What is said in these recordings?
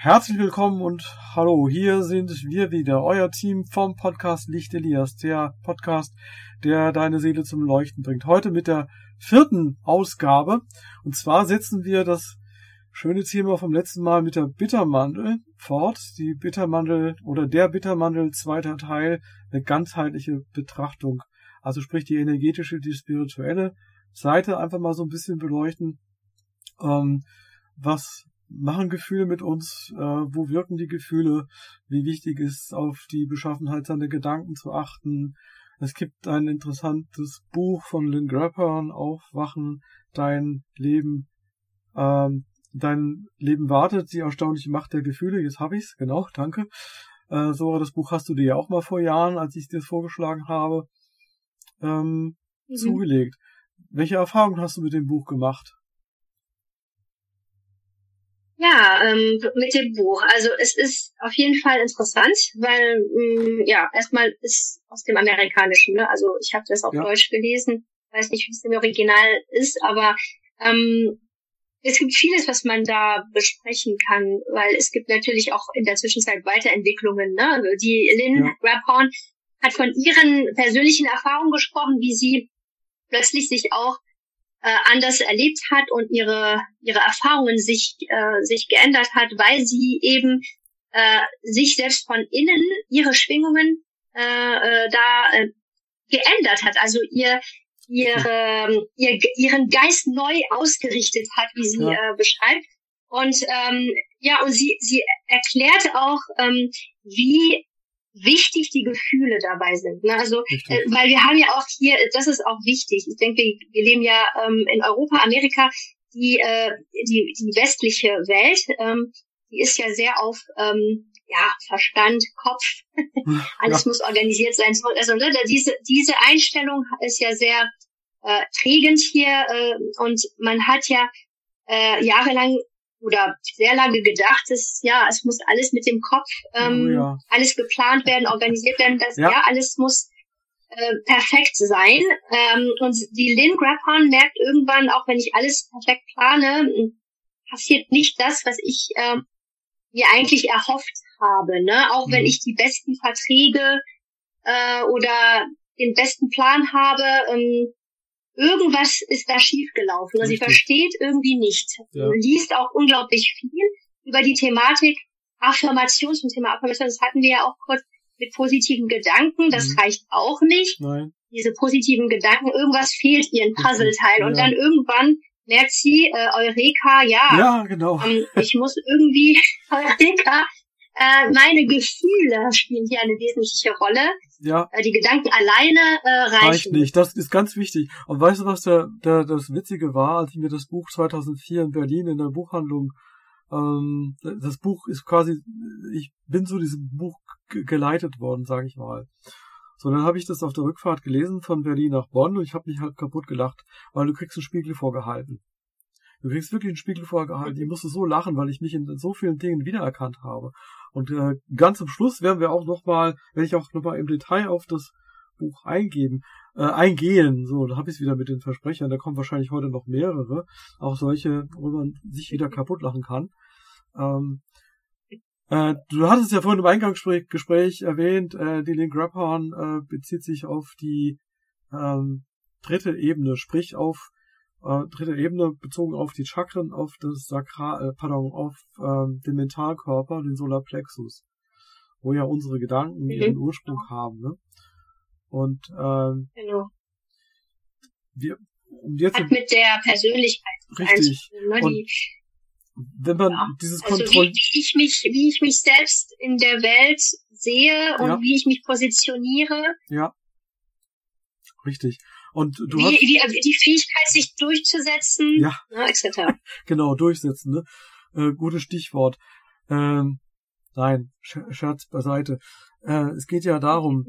Herzlich willkommen und hallo, hier sind wir wieder, euer Team vom Podcast Licht Elias, der Podcast, der deine Seele zum Leuchten bringt. Heute mit der vierten Ausgabe. Und zwar setzen wir das schöne Thema vom letzten Mal mit der Bittermandel fort. Die Bittermandel oder der Bittermandel, zweiter Teil, eine ganzheitliche Betrachtung. Also sprich die energetische, die spirituelle Seite einfach mal so ein bisschen beleuchten. Ähm, was machen Gefühle mit uns? Äh, wo wirken die Gefühle? Wie wichtig ist auf die Beschaffenheit seiner Gedanken zu achten? Es gibt ein interessantes Buch von Lynn Grappern, Aufwachen, dein Leben, ähm, dein Leben wartet, die erstaunliche Macht der Gefühle. Jetzt habe ich's, genau, danke. Äh, Sora, das Buch hast du dir ja auch mal vor Jahren, als ich dir vorgeschlagen habe, ähm, mhm. zugelegt. Welche Erfahrungen hast du mit dem Buch gemacht? Ja, ähm, mit dem Buch. Also es ist auf jeden Fall interessant, weil mh, mm, ja erstmal ist aus dem Amerikanischen. Ne? Also ich habe das auf ja. Deutsch gelesen, weiß nicht, wie es im Original ist, aber ähm, es gibt vieles, was man da besprechen kann, weil es gibt natürlich auch in der Zwischenzeit Weiterentwicklungen. Ne? Also die Lynn ja. Grabhorn hat von ihren persönlichen Erfahrungen gesprochen, wie sie plötzlich sich auch äh, anders erlebt hat und ihre ihre Erfahrungen sich äh, sich geändert hat, weil sie eben äh, sich selbst von innen ihre Schwingungen äh, äh, da äh, geändert hat, also ihr ihre ihr, ihren Geist neu ausgerichtet hat, wie sie ja. äh, beschreibt und ähm, ja und sie sie erklärt auch ähm, wie wichtig die Gefühle dabei sind. Ne? Also, äh, weil wir haben ja auch hier, das ist auch wichtig. Ich denke, wir leben ja ähm, in Europa, Amerika, die, äh, die, die westliche Welt, ähm, die ist ja sehr auf ähm, ja, Verstand, Kopf, alles ja. muss organisiert sein. Also ne, diese, diese Einstellung ist ja sehr äh, trägend hier äh, und man hat ja äh, jahrelang oder sehr lange gedacht, dass ja, es muss alles mit dem Kopf, ähm, oh, ja. alles geplant werden, organisiert werden, das ja, ja alles muss äh, perfekt sein. Ähm, und die Lynn Grabhorn merkt irgendwann, auch wenn ich alles perfekt plane, passiert nicht das, was ich äh, mir eigentlich erhofft habe. Ne? Auch mhm. wenn ich die besten Verträge äh, oder den besten Plan habe, ähm, irgendwas ist da schiefgelaufen. Also sie versteht irgendwie nicht. Ja. Liest auch unglaublich viel über die Thematik Affirmation zum Thema Affirmation. Das hatten wir ja auch kurz mit positiven Gedanken. Das mhm. reicht auch nicht. Nein. Diese positiven Gedanken, irgendwas fehlt ihr ein Puzzleteil. Ja. Und dann irgendwann merkt sie, äh, Eureka, ja. Ja, genau. Ähm, ich muss irgendwie, Eureka, äh, meine Gefühle spielen hier eine wesentliche Rolle. Ja. Äh, die Gedanken alleine äh, reichen. Reicht nicht. Das ist ganz wichtig. Und weißt du, was der, der, das Witzige war, als ich mir das Buch 2004 in Berlin in der Buchhandlung ähm, das Buch ist quasi, ich bin zu diesem Buch geleitet worden, sage ich mal. So, dann habe ich das auf der Rückfahrt gelesen von Berlin nach Bonn und ich habe mich halt kaputt gelacht, weil du kriegst einen Spiegel vorgehalten. Du kriegst wirklich einen Spiegel vorgehalten. Ich musste so lachen, weil ich mich in so vielen Dingen wiedererkannt habe. Und äh, ganz zum Schluss werden wir auch nochmal, werde ich auch nochmal im Detail auf das Buch eingeben, äh, eingehen. So, da habe ich es wieder mit den Versprechern. Da kommen wahrscheinlich heute noch mehrere, auch solche, wo man sich wieder kaputt lachen kann. Ähm, äh, du hattest ja vorhin im Eingangsgespräch erwähnt, äh, die Link Grabhorn äh, bezieht sich auf die ähm, dritte Ebene, sprich auf äh, dritte Ebene bezogen auf die Chakren, auf das Sakral, äh, pardon, auf ähm, den Mentalkörper, den Solarplexus, wo ja unsere Gedanken mhm. ihren Ursprung haben. Ne? Und ähm, genau. wir, um jetzt Hat mit der Persönlichkeit richtig. Ne? Und die, wenn man ja. dieses also Kontroll wie, wie ich mich wie ich mich selbst in der Welt sehe und ja. wie ich mich positioniere. Ja. Richtig. Und du wie, hast, wie, äh, die Fähigkeit, sich durchzusetzen, ja. ne, etc. genau, durchsetzen, ne? Äh, gutes Stichwort. Ähm, nein, Scherz beiseite. Äh, es geht ja darum,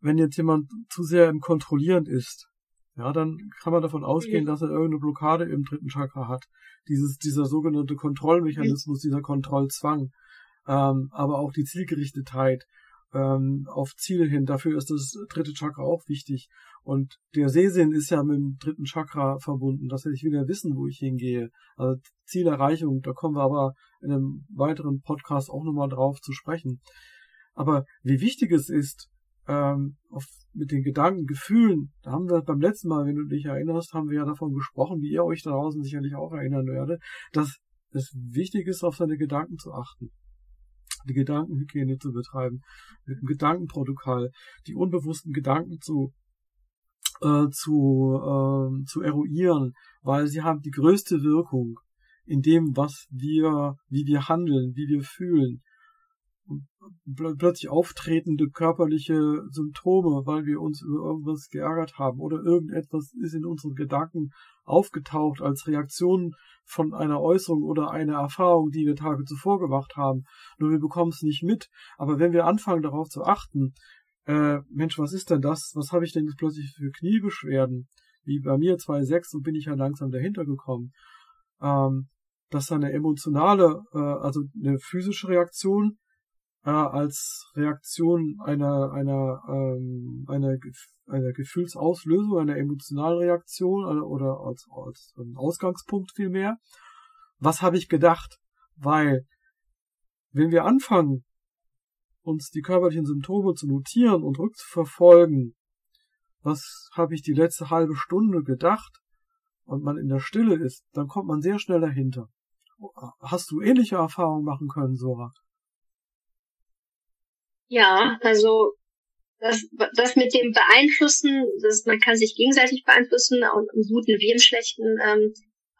wenn jetzt jemand zu sehr im Kontrollierend ist, ja, dann kann man davon ausgehen, dass er irgendeine Blockade im dritten Chakra hat. Dieses, dieser sogenannte Kontrollmechanismus, dieser Kontrollzwang, ähm, aber auch die Zielgerichtetheit ähm, auf Ziele hin. Dafür ist das dritte Chakra auch wichtig. Und der Sehsinn ist ja mit dem dritten Chakra verbunden, dass ich wieder wissen, wo ich hingehe. Also Zielerreichung, da kommen wir aber in einem weiteren Podcast auch nochmal drauf zu sprechen. Aber wie wichtig es ist, ähm, auf, mit den Gedanken, Gefühlen, da haben wir beim letzten Mal, wenn du dich erinnerst, haben wir ja davon gesprochen, wie ihr euch da draußen sicherlich auch erinnern werdet, dass es wichtig ist, auf seine Gedanken zu achten die Gedankenhygiene zu betreiben, mit dem Gedankenprotokoll, die unbewussten Gedanken zu äh, zu äh, zu eruieren, weil sie haben die größte Wirkung in dem, was wir, wie wir handeln, wie wir fühlen. Und plötzlich auftretende körperliche Symptome, weil wir uns über irgendwas geärgert haben oder irgendetwas ist in unseren Gedanken aufgetaucht als Reaktion von einer Äußerung oder einer Erfahrung, die wir Tage zuvor gemacht haben. Nur wir bekommen es nicht mit. Aber wenn wir anfangen darauf zu achten, äh, Mensch, was ist denn das? Was habe ich denn jetzt plötzlich für Kniebeschwerden? Wie bei mir 2,6, so bin ich ja langsam dahinter gekommen. Ähm, dass da eine emotionale, äh, also eine physische Reaktion äh, als Reaktion einer einer ähm, einer einer Gefühlsauslösung, einer emotionalen Reaktion oder, oder als, als Ausgangspunkt vielmehr. Was habe ich gedacht? Weil wenn wir anfangen, uns die körperlichen Symptome zu notieren und rückzuverfolgen, was habe ich die letzte halbe Stunde gedacht und man in der Stille ist, dann kommt man sehr schnell dahinter. Hast du ähnliche Erfahrungen machen können, Sora? Ja, also das, das mit dem Beeinflussen, das, man kann sich gegenseitig beeinflussen und im Guten wie im Schlechten. Ähm,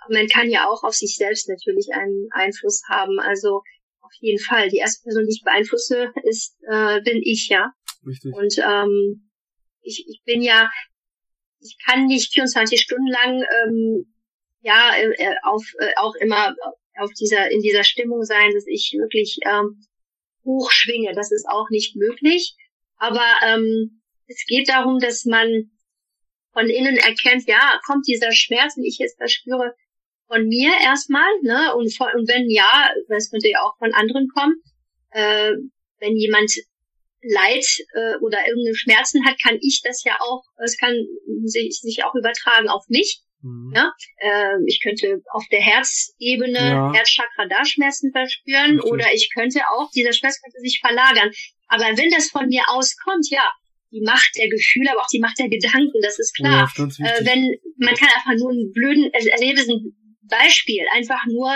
man kann ja auch auf sich selbst natürlich einen Einfluss haben. Also auf jeden Fall. Die erste Person, die ich beeinflusse, ist äh, bin ich ja. Richtig. Und ähm, ich, ich bin ja, ich kann nicht 24 Stunden lang ähm, ja äh, auf äh, auch immer auf dieser in dieser Stimmung sein, dass ich wirklich ähm, hochschwinge. Das ist auch nicht möglich. Aber ähm, es geht darum, dass man von innen erkennt, ja, kommt dieser Schmerz, den ich jetzt verspüre, von mir erstmal, ne? Und, von, und wenn ja, das könnte ja auch von anderen kommen, äh, wenn jemand Leid äh, oder irgendeine Schmerzen hat, kann ich das ja auch, es kann sich, sich auch übertragen auf mich. Mhm. Ja? Äh, ich könnte auf der Herzebene, ja. Herzchakra da Schmerzen verspüren Richtig. oder ich könnte auch, dieser Schmerz könnte sich verlagern. Aber wenn das von mir auskommt, ja, die Macht der Gefühle, aber auch die Macht der Gedanken, das ist klar. Ja, äh, wenn man kann einfach nur einen blöden, also erlebe ein Beispiel, einfach nur,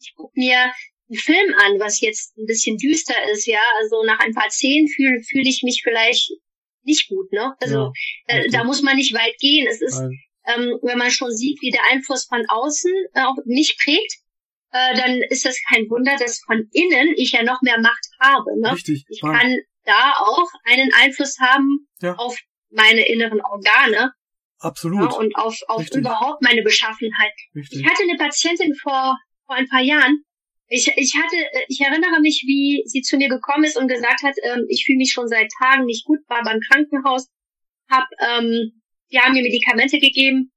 ich gucke mir einen Film an, was jetzt ein bisschen düster ist, ja, also nach ein paar Szenen fühle fühl ich mich vielleicht nicht gut, ne? Also ja, äh, da muss man nicht weit gehen. Es ist, Nein ähm, wenn man schon sieht, wie der Einfluss von außen äh, auch mich prägt, äh, dann ist das kein Wunder, dass von innen ich ja noch mehr Macht habe. Ne? Richtig. Ich Mann. kann da auch einen Einfluss haben ja. auf meine inneren Organe. Absolut. Ja, und auf, auf überhaupt meine Beschaffenheit. Richtig. Ich hatte eine Patientin vor, vor ein paar Jahren. Ich, ich hatte, ich erinnere mich, wie sie zu mir gekommen ist und gesagt hat, ähm, ich fühle mich schon seit Tagen nicht gut, war beim Krankenhaus, hab ähm, die haben mir Medikamente gegeben,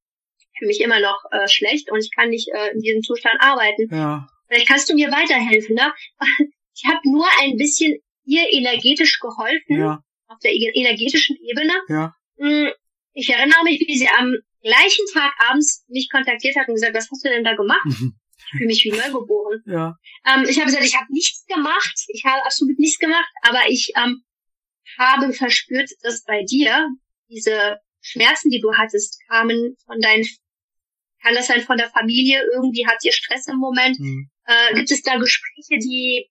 für mich immer noch äh, schlecht und ich kann nicht äh, in diesem Zustand arbeiten. Ja. Vielleicht kannst du mir weiterhelfen, ne? Ich habe nur ein bisschen ihr energetisch geholfen, ja. auf der energetischen Ebene. Ja. Hm, ich erinnere mich, wie sie am gleichen Tag abends mich kontaktiert hat und gesagt, was hast du denn da gemacht? Mhm. Ich fühle mich wie neugeboren. Ja. Ähm, ich habe gesagt, ich habe nichts gemacht, ich habe absolut nichts gemacht, aber ich ähm, habe verspürt, dass bei dir diese Schmerzen, die du hattest, kamen von deinen, kann das sein von der Familie, irgendwie hat ihr Stress im Moment? Mhm. Äh, gibt es da Gespräche, die,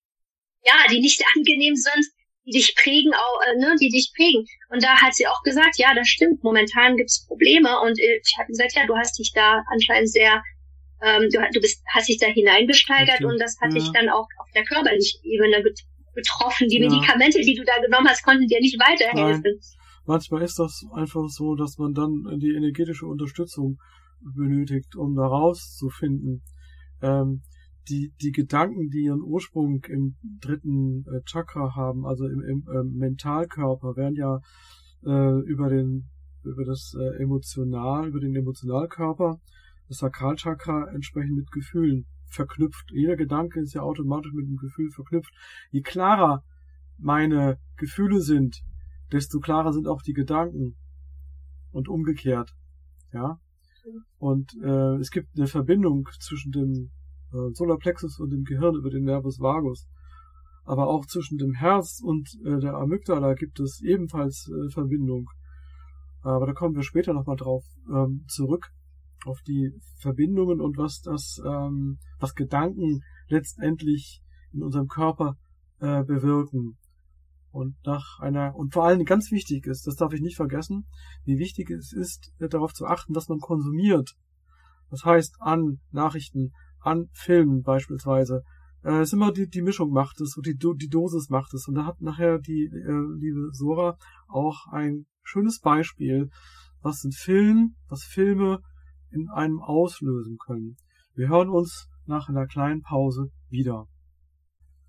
ja, die nicht angenehm sind, die dich prägen, auch, äh, ne, die dich prägen? Und da hat sie auch gesagt, ja, das stimmt, momentan gibt es Probleme und äh, ich habe gesagt, ja, du hast dich da anscheinend sehr ähm, du, du bist, hast dich da hineingesteigert okay. und das hat ja. dich dann auch auf der körperlichen Ebene betroffen. Die ja. Medikamente, die du da genommen hast, konnten dir nicht weiterhelfen. Nein manchmal ist das einfach so, dass man dann die energetische Unterstützung benötigt, um da rauszufinden. Ähm, die, die Gedanken, die ihren Ursprung im dritten äh, Chakra haben, also im, im äh, Mentalkörper, werden ja äh, über den über das äh, emotional, über den Emotionalkörper, das Sakralchakra entsprechend mit Gefühlen verknüpft. Jeder Gedanke ist ja automatisch mit dem Gefühl verknüpft. Je klarer meine Gefühle sind, desto klarer sind auch die Gedanken und umgekehrt. Ja. Und äh, es gibt eine Verbindung zwischen dem äh, Solarplexus und dem Gehirn über den Nervus vagus. Aber auch zwischen dem Herz und äh, der Amygdala gibt es ebenfalls äh, Verbindung. Aber da kommen wir später nochmal drauf ähm, zurück auf die Verbindungen und was das, ähm, was Gedanken letztendlich in unserem Körper äh, bewirken. Und nach einer, und vor allem ganz wichtig ist, das darf ich nicht vergessen, wie wichtig es ist, darauf zu achten, dass man konsumiert. Das heißt, an Nachrichten, an Filmen beispielsweise. Äh, es ist immer die, die Mischung macht es und die, die Dosis macht es. Und da hat nachher die äh, liebe Sora auch ein schönes Beispiel, was ein Film, was Filme in einem auslösen können. Wir hören uns nach einer kleinen Pause wieder.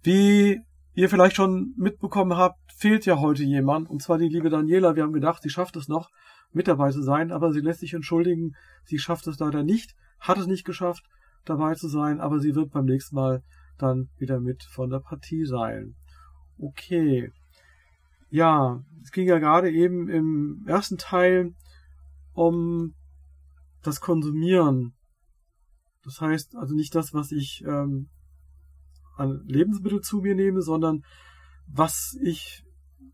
Wie ihr vielleicht schon mitbekommen habt, fehlt ja heute jemand, und zwar die liebe Daniela. Wir haben gedacht, sie schafft es noch, mit dabei zu sein, aber sie lässt sich entschuldigen, sie schafft es leider nicht, hat es nicht geschafft, dabei zu sein, aber sie wird beim nächsten Mal dann wieder mit von der Partie sein. Okay. Ja, es ging ja gerade eben im ersten Teil um das Konsumieren. Das heißt also nicht das, was ich ähm, an Lebensmittel zu mir nehme, sondern was ich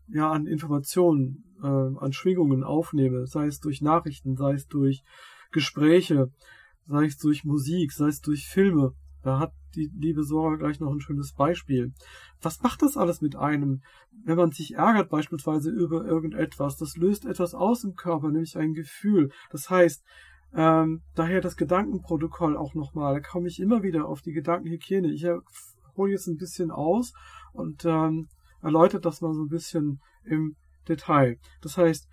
ja an Informationen, äh, an Schwingungen aufnehme, sei es durch Nachrichten, sei es durch Gespräche, sei es durch Musik, sei es durch Filme. Da hat die liebe Sora gleich noch ein schönes Beispiel. Was macht das alles mit einem, wenn man sich ärgert beispielsweise über irgendetwas? Das löst etwas aus im Körper, nämlich ein Gefühl. Das heißt, ähm, daher das Gedankenprotokoll auch nochmal. Da komme ich immer wieder auf die Gedankenhygiene. Ich hole jetzt ein bisschen aus und ähm, erläutert das mal so ein bisschen im Detail. Das heißt,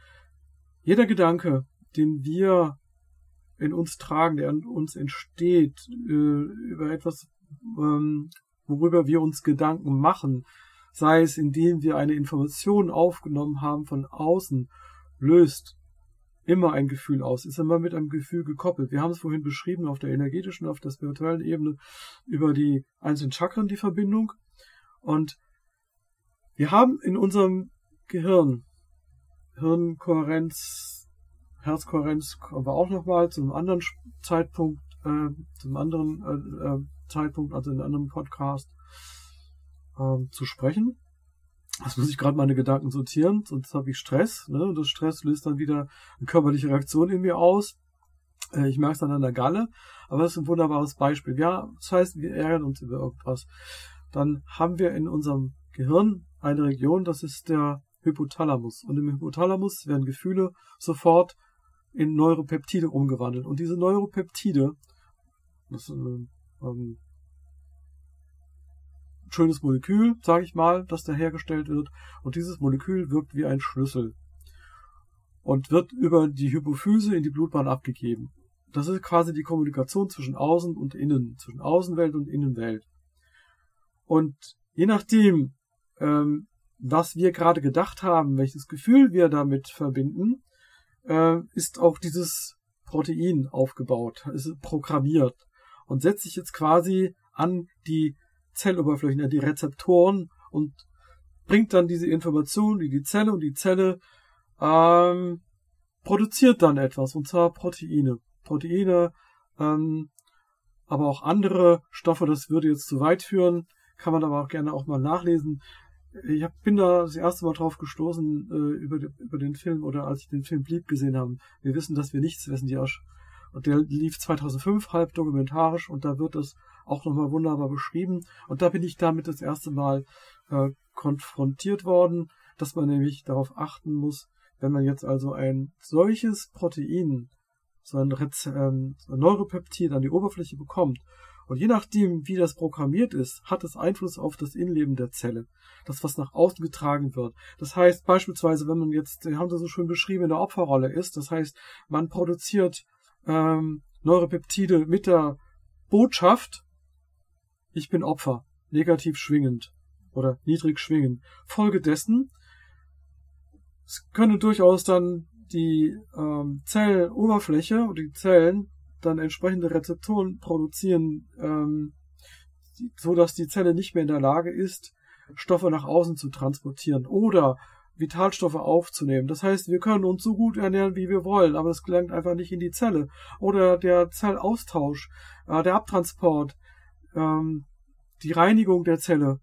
jeder Gedanke, den wir in uns tragen, der an uns entsteht, äh, über etwas, ähm, worüber wir uns Gedanken machen, sei es indem wir eine Information aufgenommen haben von außen, löst immer ein Gefühl aus, ist immer mit einem Gefühl gekoppelt. Wir haben es vorhin beschrieben auf der energetischen, auf der spirituellen Ebene über die einzelnen Chakren die Verbindung. Und wir haben in unserem Gehirn Hirnkohärenz, Herzkohärenz kommen wir auch nochmal zu einem anderen Zeitpunkt, äh, zum anderen äh, äh, Zeitpunkt, also in einem anderen Podcast äh, zu sprechen. Das muss ich gerade meine Gedanken sortieren, sonst habe ich Stress. Ne? Und das Stress löst dann wieder eine körperliche Reaktion in mir aus. Äh, ich merke es dann an der Galle, aber das ist ein wunderbares Beispiel. Ja, das heißt, wir ärgern uns über irgendwas. Dann haben wir in unserem Gehirn eine Region, das ist der Hypothalamus. Und im Hypothalamus werden Gefühle sofort in Neuropeptide umgewandelt. Und diese Neuropeptide, das ist äh, ähm, schönes Molekül, sage ich mal, das da hergestellt wird. Und dieses Molekül wirkt wie ein Schlüssel und wird über die Hypophyse in die Blutbahn abgegeben. Das ist quasi die Kommunikation zwischen Außen und Innen, zwischen Außenwelt und Innenwelt. Und je nachdem, ähm, was wir gerade gedacht haben, welches Gefühl wir damit verbinden, äh, ist auch dieses Protein aufgebaut, ist programmiert und setzt sich jetzt quasi an die Zelloberflächen, die Rezeptoren und bringt dann diese Information in die Zelle und die Zelle ähm, produziert dann etwas, und zwar Proteine. Proteine, ähm, aber auch andere Stoffe, das würde jetzt zu weit führen, kann man aber auch gerne auch mal nachlesen. Ich hab, bin da das erste Mal drauf gestoßen äh, über, über den Film oder als ich den Film Blieb gesehen habe. Wir wissen, dass wir nichts wissen, die Asch. Und der lief 2005 halb dokumentarisch und da wird es auch nochmal wunderbar beschrieben. Und da bin ich damit das erste Mal äh, konfrontiert worden, dass man nämlich darauf achten muss, wenn man jetzt also ein solches Protein, so ein, Rez ähm, ein Neuropeptid an die Oberfläche bekommt, und je nachdem, wie das programmiert ist, hat es Einfluss auf das Innenleben der Zelle. Das, was nach außen getragen wird. Das heißt beispielsweise, wenn man jetzt, haben das so schön beschrieben, in der Opferrolle ist, das heißt, man produziert ähm, Neuropeptide mit der Botschaft, ich bin Opfer, negativ schwingend oder niedrig schwingend. Folge dessen es können durchaus dann die ähm, Zelloberfläche oder die Zellen dann entsprechende Rezeptoren produzieren, ähm, so dass die Zelle nicht mehr in der Lage ist, Stoffe nach außen zu transportieren oder Vitalstoffe aufzunehmen. Das heißt, wir können uns so gut ernähren, wie wir wollen, aber es gelangt einfach nicht in die Zelle. Oder der Zellaustausch, äh, der Abtransport, ähm, die Reinigung der Zelle,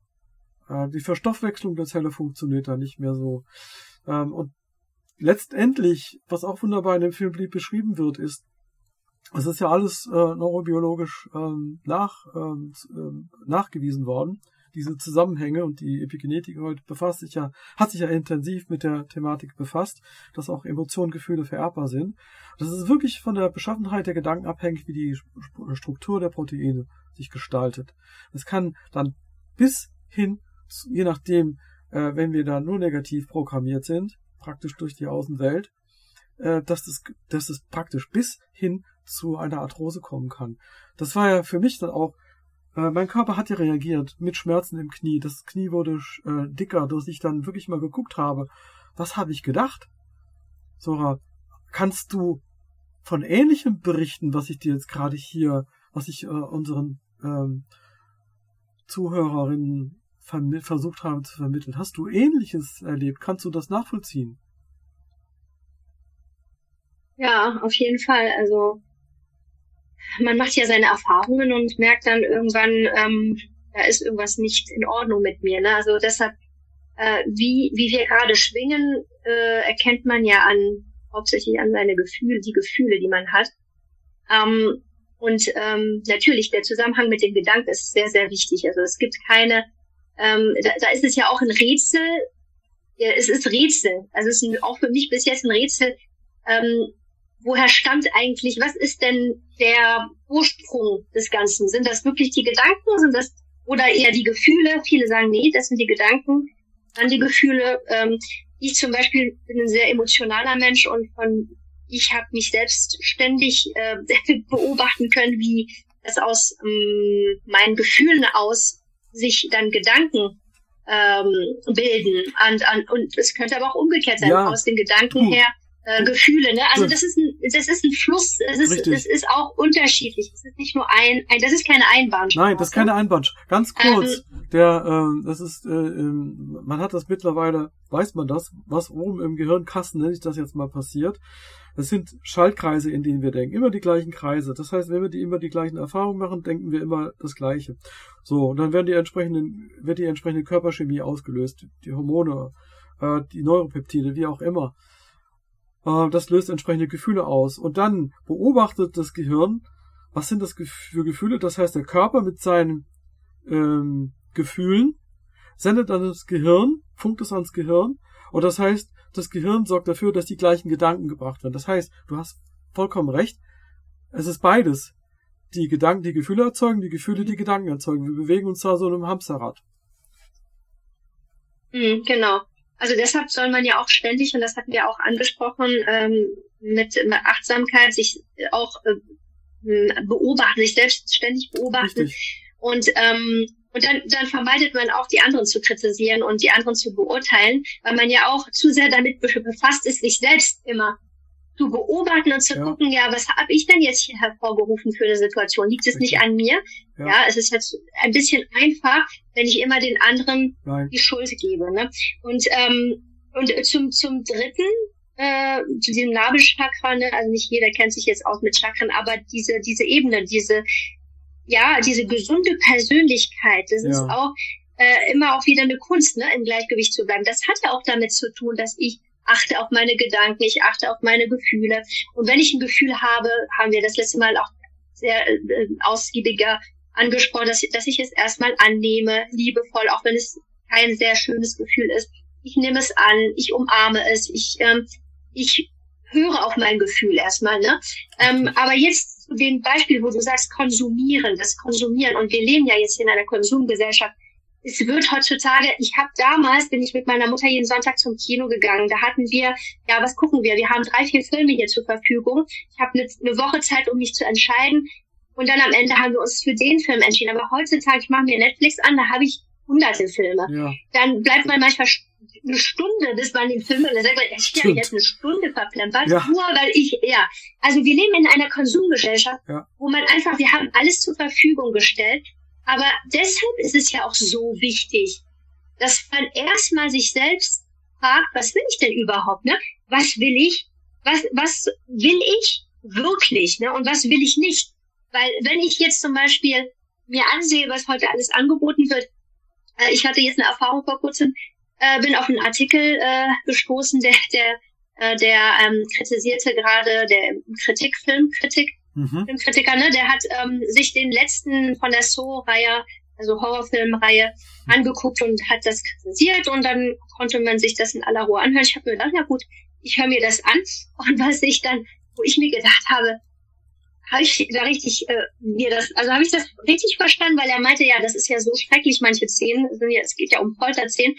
äh, die Verstoffwechslung der Zelle funktioniert da nicht mehr so. Ähm, und letztendlich, was auch wunderbar in dem Film beschrieben wird, ist, es ist ja alles äh, neurobiologisch ähm, nach, ähm, ähm, nachgewiesen worden, diese Zusammenhänge und die Epigenetik heute befasst sich ja, hat sich ja intensiv mit der Thematik befasst, dass auch Emotionen, Gefühle vererbbar sind. Das ist wirklich von der Beschaffenheit der Gedanken abhängig, wie die Struktur der Proteine sich gestaltet. Es kann dann bis hin, je nachdem, äh, wenn wir da nur negativ programmiert sind, praktisch durch die Außenwelt, äh, dass das, dass das praktisch bis hin zu einer Arthrose kommen kann. Das war ja für mich dann auch, äh, mein Körper hat ja reagiert mit Schmerzen im Knie. Das Knie wurde äh, dicker, dass ich dann wirklich mal geguckt habe. Was habe ich gedacht? Sora, kannst du von ähnlichem berichten, was ich dir jetzt gerade hier, was ich äh, unseren ähm, Zuhörerinnen versucht habe zu vermitteln. Hast du Ähnliches erlebt? Kannst du das nachvollziehen? Ja, auf jeden Fall. Also man macht ja seine Erfahrungen und merkt dann irgendwann, ähm, da ist irgendwas nicht in Ordnung mit mir. Ne? Also deshalb, äh, wie, wie wir gerade schwingen, äh, erkennt man ja an hauptsächlich an seine Gefühle, die Gefühle, die man hat. Ähm, und ähm, natürlich, der Zusammenhang mit dem Gedanken ist sehr, sehr wichtig. Also es gibt keine, ähm, da, da ist es ja auch ein Rätsel, ja, es ist Rätsel. Also es ist auch für mich bis jetzt ein Rätsel, ähm, woher stammt eigentlich, was ist denn der Ursprung des Ganzen? Sind das wirklich die Gedanken, sind das oder eher die Gefühle? Viele sagen, nee, das sind die Gedanken, dann die Gefühle. Ähm, ich zum Beispiel bin ein sehr emotionaler Mensch und von ich habe mich selbst ständig äh, beobachten können, wie es aus ähm, meinen Gefühlen aus sich dann Gedanken ähm, bilden. Und, und, und es könnte aber auch umgekehrt sein, ja. aus den Gedanken her äh, Gefühle. Ne? Also das ist ein, das ist ein Fluss. Es ist, es ist auch unterschiedlich. Es ist nicht nur ein, ein das ist keine Einbahnstraße. Nein, das ist keine Einbahnstraße. Ganz kurz, ähm, der, ähm, das ist, äh, ähm, man hat das mittlerweile, weiß man das, was oben im Gehirnkasten, nenne ich das jetzt mal passiert. Das sind Schaltkreise, in denen wir denken. Immer die gleichen Kreise. Das heißt, wenn wir die immer die gleichen Erfahrungen machen, denken wir immer das Gleiche. So, und dann werden die entsprechenden, wird die entsprechende Körperchemie ausgelöst, die Hormone, äh, die Neuropeptide, wie auch immer. Äh, das löst entsprechende Gefühle aus. Und dann beobachtet das Gehirn, was sind das für Gefühle? Das heißt, der Körper mit seinen ähm, Gefühlen sendet an das Gehirn, funkt es ans Gehirn. Und das heißt, das Gehirn sorgt dafür, dass die gleichen Gedanken gebracht werden. Das heißt, du hast vollkommen recht. Es ist beides. Die Gedanken, die Gefühle erzeugen, die Gefühle, die Gedanken erzeugen. Wir bewegen uns da so in einem Hamsterrad. Mhm, genau. Also deshalb soll man ja auch ständig, und das hatten wir auch angesprochen, ähm, mit, Achtsamkeit sich auch äh, beobachten, sich selbst ständig beobachten. Richtig. Und ähm, und dann, dann vermeidet man auch, die anderen zu kritisieren und die anderen zu beurteilen, weil man ja auch zu sehr damit befasst ist, sich selbst immer zu beobachten und zu ja. gucken, ja, was habe ich denn jetzt hier hervorgerufen für eine Situation? Liegt es nicht an mir? Ja. ja. es ist jetzt ein bisschen einfach, wenn ich immer den anderen Nein. die Schuld gebe. Ne? Und, ähm, und zum, zum dritten, äh, zu diesem Nabelchakra, ne? also nicht jeder kennt sich jetzt aus mit Chakren, aber diese, diese Ebene, diese, ja, diese gesunde Persönlichkeit, das ja. ist auch äh, immer auch wieder eine Kunst, ne, im Gleichgewicht zu bleiben. Das hat ja auch damit zu tun, dass ich achte auf meine Gedanken, ich achte auf meine Gefühle. Und wenn ich ein Gefühl habe, haben wir das letzte Mal auch sehr äh, ausgiebiger angesprochen, dass, dass ich es erstmal annehme, liebevoll, auch wenn es kein sehr schönes Gefühl ist. Ich nehme es an, ich umarme es, ich, ähm, ich höre auf mein Gefühl erstmal. Ne? Ähm, aber jetzt zu dem Beispiel, wo du sagst, konsumieren, das Konsumieren. Und wir leben ja jetzt in einer Konsumgesellschaft es wird heutzutage, ich habe damals, bin ich mit meiner Mutter jeden Sonntag zum Kino gegangen. Da hatten wir, ja, was gucken wir? Wir haben drei, vier Filme hier zur Verfügung. Ich habe eine, eine Woche Zeit, um mich zu entscheiden. Und dann am Ende haben wir uns für den Film entschieden. Aber heutzutage, ich mache mir Netflix an, da habe ich hunderte Filme. Ja. Dann bleibt man manchmal eine Stunde, bis man den Film, dann sagt man, ich habe jetzt eine Stunde verplempert, ja. nur weil ich, ja. Also wir leben in einer Konsumgesellschaft, ja. wo man einfach, wir haben alles zur Verfügung gestellt aber deshalb ist es ja auch so wichtig, dass man erstmal sich selbst fragt, was will ich denn überhaupt, ne? Was will ich? Was, was will ich wirklich, ne? Und was will ich nicht? Weil wenn ich jetzt zum Beispiel mir ansehe, was heute alles angeboten wird, äh, ich hatte jetzt eine Erfahrung vor kurzem, äh, bin auf einen Artikel äh, gestoßen, der, der, äh, der ähm, kritisierte gerade der Kritik, Filmkritik, mhm. Filmkritiker, ne, der hat ähm, sich den letzten von der So-Reihe, also Horrorfilmreihe, angeguckt und hat das kritisiert und dann konnte man sich das in aller Ruhe anhören. Ich habe mir gedacht, ja gut, ich höre mir das an und was ich dann, wo ich mir gedacht habe, habe ich da richtig äh, mir das, also habe ich das richtig verstanden, weil er meinte, ja, das ist ja so schrecklich, manche Szenen, es geht ja um Folterszenen.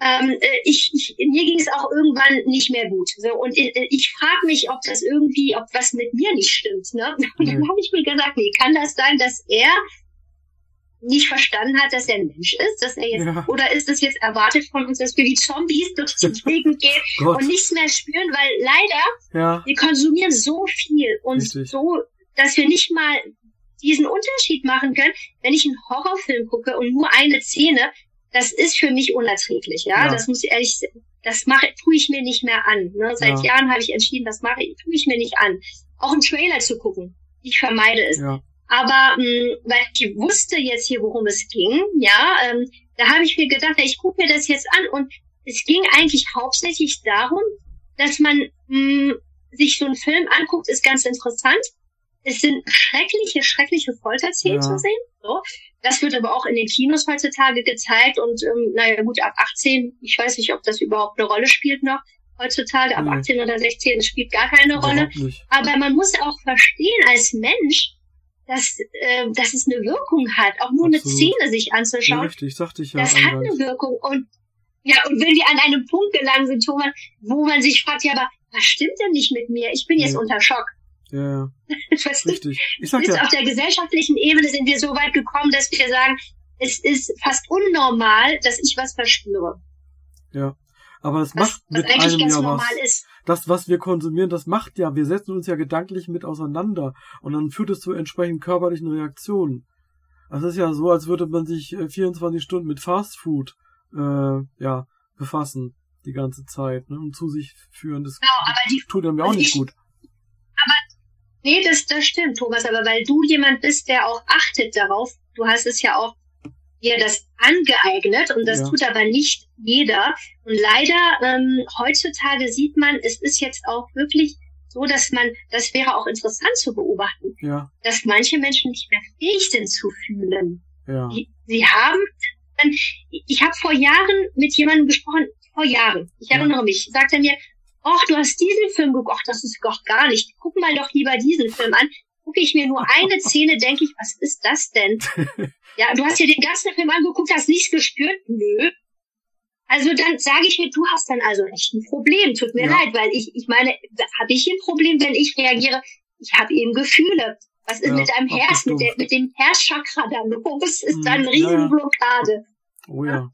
Ähm, äh, ich, ich, mir ging es auch irgendwann nicht mehr gut. So, und ich, äh, ich frage mich, ob das irgendwie, ob was mit mir nicht stimmt. Ne? Und dann habe ich mir gesagt, nee, kann das sein, dass er nicht verstanden hat, dass er ein Mensch ist, dass er jetzt, ja. oder ist es jetzt erwartet von uns, dass wir wie Zombies durch die Gegend gehen und nichts mehr spüren, weil leider, ja. wir konsumieren so viel und Richtig. so, dass wir nicht mal diesen Unterschied machen können, wenn ich einen Horrorfilm gucke und nur eine Szene, das ist für mich unerträglich, ja, ja. das muss ich ehrlich, das mache, tue ich mir nicht mehr an, ne? seit ja. Jahren habe ich entschieden, das mache ich, tue ich mir nicht an. Auch einen Trailer zu gucken, ich vermeide es. Ja. Aber mh, hm, weil ich wusste jetzt hier, worum es ging, ja, ähm, da habe ich mir gedacht, ich gucke mir das jetzt an und es ging eigentlich hauptsächlich darum, dass man mh, hm, sich so einen Film anguckt, ist ganz interessant. Es sind schreckliche, schreckliche Folterszenen ja. zu sehen. So. Das wird aber auch in den Kinos heutzutage gezeigt und ähm, naja gut, ab 18, ich weiß nicht, ob das überhaupt eine Rolle spielt noch heutzutage, ab nee. 18 oder 16 spielt gar keine Rolle. Aber man muss auch verstehen als Mensch, dass, äh, dass es eine Wirkung hat, auch nur Absolut. eine Szene sich anzuschauen. Ja, richtig, sagte ich ja. Das hat eine Wirkung. Und ja, und wenn wir an einem Punkt gelangen sind, Thomas, wo man sich fragt, ja, aber was stimmt denn nicht mit mir? Ich bin jetzt ja. unter Schock. Ja, ja. richtig. Ich sag ja. Auf der gesellschaftlichen Ebene sind wir so weit gekommen, dass wir sagen, es ist fast unnormal, dass ich was verspüre. Ja. Aber macht was mit einem ja was. Ist. Das, was wir konsumieren, das macht ja, wir setzen uns ja gedanklich mit auseinander und dann führt es zu entsprechend körperlichen Reaktionen. Also es ist ja so, als würde man sich 24 äh, Stunden mit Fast Food äh, ja, befassen die ganze Zeit ne, und zu sich führen. Das genau, aber die, tut einem ja auch nicht ich, gut. Nee, das, das stimmt, Thomas, aber weil du jemand bist, der auch achtet darauf, du hast es ja auch dir das angeeignet und das ja. tut aber nicht jeder. Und leider ähm, heutzutage sieht man, es ist jetzt auch wirklich so, dass man, das wäre auch interessant zu beobachten, ja. dass manche Menschen nicht mehr fähig sind zu fühlen. Ja. Die, sie haben, ich habe vor Jahren mit jemandem gesprochen, vor Jahren, ich erinnere mich, sagt er mir, ach, du hast diesen Film geguckt, das ist doch gar nicht, guck mal doch lieber diesen Film an. Gucke ich mir nur eine Szene, denke ich, was ist das denn? Ja, du hast dir den ganzen Film angeguckt, hast nichts gespürt? Nö. Also dann sage ich mir, du hast dann also echt ein Problem. Tut mir ja. leid, weil ich, ich meine, habe ich ein Problem, wenn ich reagiere? Ich habe eben Gefühle. Was ist ja, mit deinem Herz, mit, der, mit dem Herzchakra da los? Ist da eine hm, Riesenblockade? Oh ja.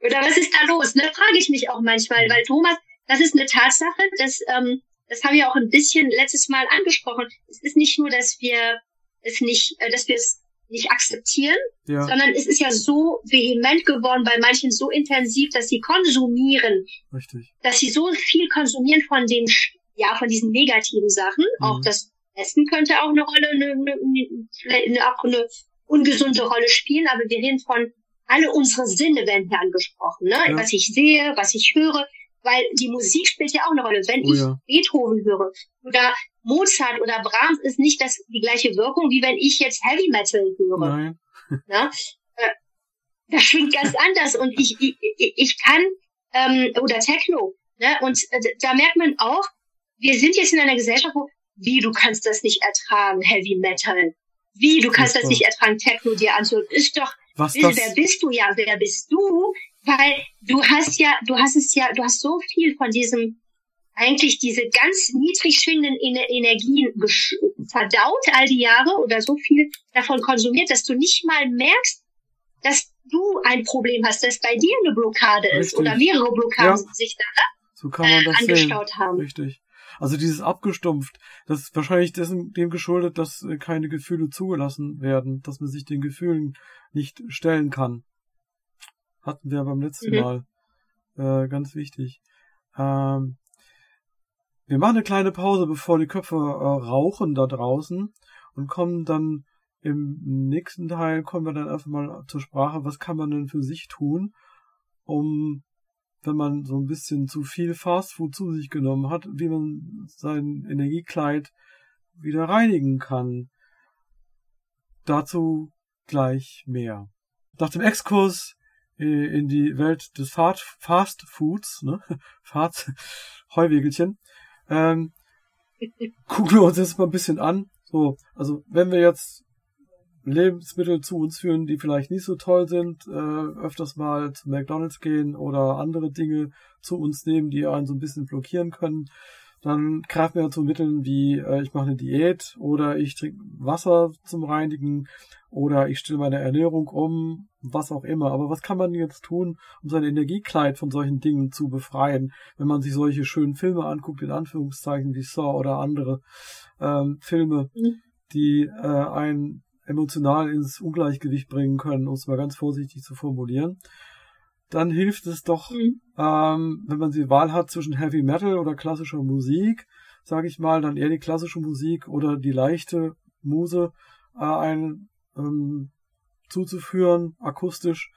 Oder was ist da los? Ne, frage ich mich auch manchmal, weil Thomas, das ist eine Tatsache, dass, ähm, das haben wir auch ein bisschen letztes Mal angesprochen. Es ist nicht nur, dass wir es nicht, äh, dass wir es nicht akzeptieren, ja. sondern es ist ja so vehement geworden, bei manchen so intensiv, dass sie konsumieren. Richtig. Dass sie so viel konsumieren von den, ja, von diesen negativen Sachen. Mhm. Auch das Essen könnte auch eine Rolle, eine, eine, eine, auch eine ungesunde Rolle spielen, aber wir reden von alle unsere Sinne werden hier angesprochen, ne? Ja. Was ich sehe, was ich höre, weil die Musik spielt ja auch eine Rolle. Wenn oh, ich ja. Beethoven höre oder Mozart oder Brahms ist nicht das, die gleiche Wirkung, wie wenn ich jetzt Heavy Metal höre. Nein. Na? Äh, das schwingt ganz anders und ich, ich, ich kann, ähm, oder Techno, ne? und äh, da merkt man auch, wir sind jetzt in einer Gesellschaft, wo, wie, du kannst das nicht ertragen, Heavy Metal. Wie, du kannst das nicht ertragen, Techno dir anzuhören. Ist doch, Was das? wer bist du ja, wer bist du? Weil du hast ja, du hast es ja, du hast so viel von diesem eigentlich diese ganz niedrig schwingenden Energien verdaut all die Jahre oder so viel davon konsumiert, dass du nicht mal merkst, dass du ein Problem hast, dass bei dir eine Blockade Richtig. ist oder mehrere Blockaden ja. sich da so kann man das angestaut sehen. haben. Richtig. Also dieses abgestumpft, das ist wahrscheinlich dessen, dem geschuldet, dass äh, keine Gefühle zugelassen werden, dass man sich den Gefühlen nicht stellen kann. Hatten wir beim letzten mhm. Mal. Äh, ganz wichtig. Ähm, wir machen eine kleine Pause, bevor die Köpfe äh, rauchen da draußen und kommen dann im nächsten Teil kommen wir dann einfach mal zur Sprache, was kann man denn für sich tun, um wenn man so ein bisschen zu viel Fastfood zu sich genommen hat, wie man sein Energiekleid wieder reinigen kann. Dazu gleich mehr. Nach dem Exkurs in die Welt des Fast Foods, ne? Fast Heuwegelchen, ähm, gucken wir uns jetzt mal ein bisschen an. So, also wenn wir jetzt Lebensmittel zu uns führen, die vielleicht nicht so toll sind, äh, öfters mal zu McDonalds gehen oder andere Dinge zu uns nehmen, die einen so ein bisschen blockieren können, dann greifen wir zu Mitteln wie äh, ich mache eine Diät oder ich trinke Wasser zum Reinigen oder ich stelle meine Ernährung um, was auch immer. Aber was kann man jetzt tun, um sein Energiekleid von solchen Dingen zu befreien, wenn man sich solche schönen Filme anguckt, in Anführungszeichen wie Saw oder andere ähm, Filme, mhm. die äh, einen emotional ins Ungleichgewicht bringen können, um es mal ganz vorsichtig zu formulieren, dann hilft es doch, mhm. ähm, wenn man die Wahl hat zwischen Heavy Metal oder klassischer Musik, sage ich mal, dann eher die klassische Musik oder die leichte Muse äh, ein, ähm, zuzuführen, akustisch,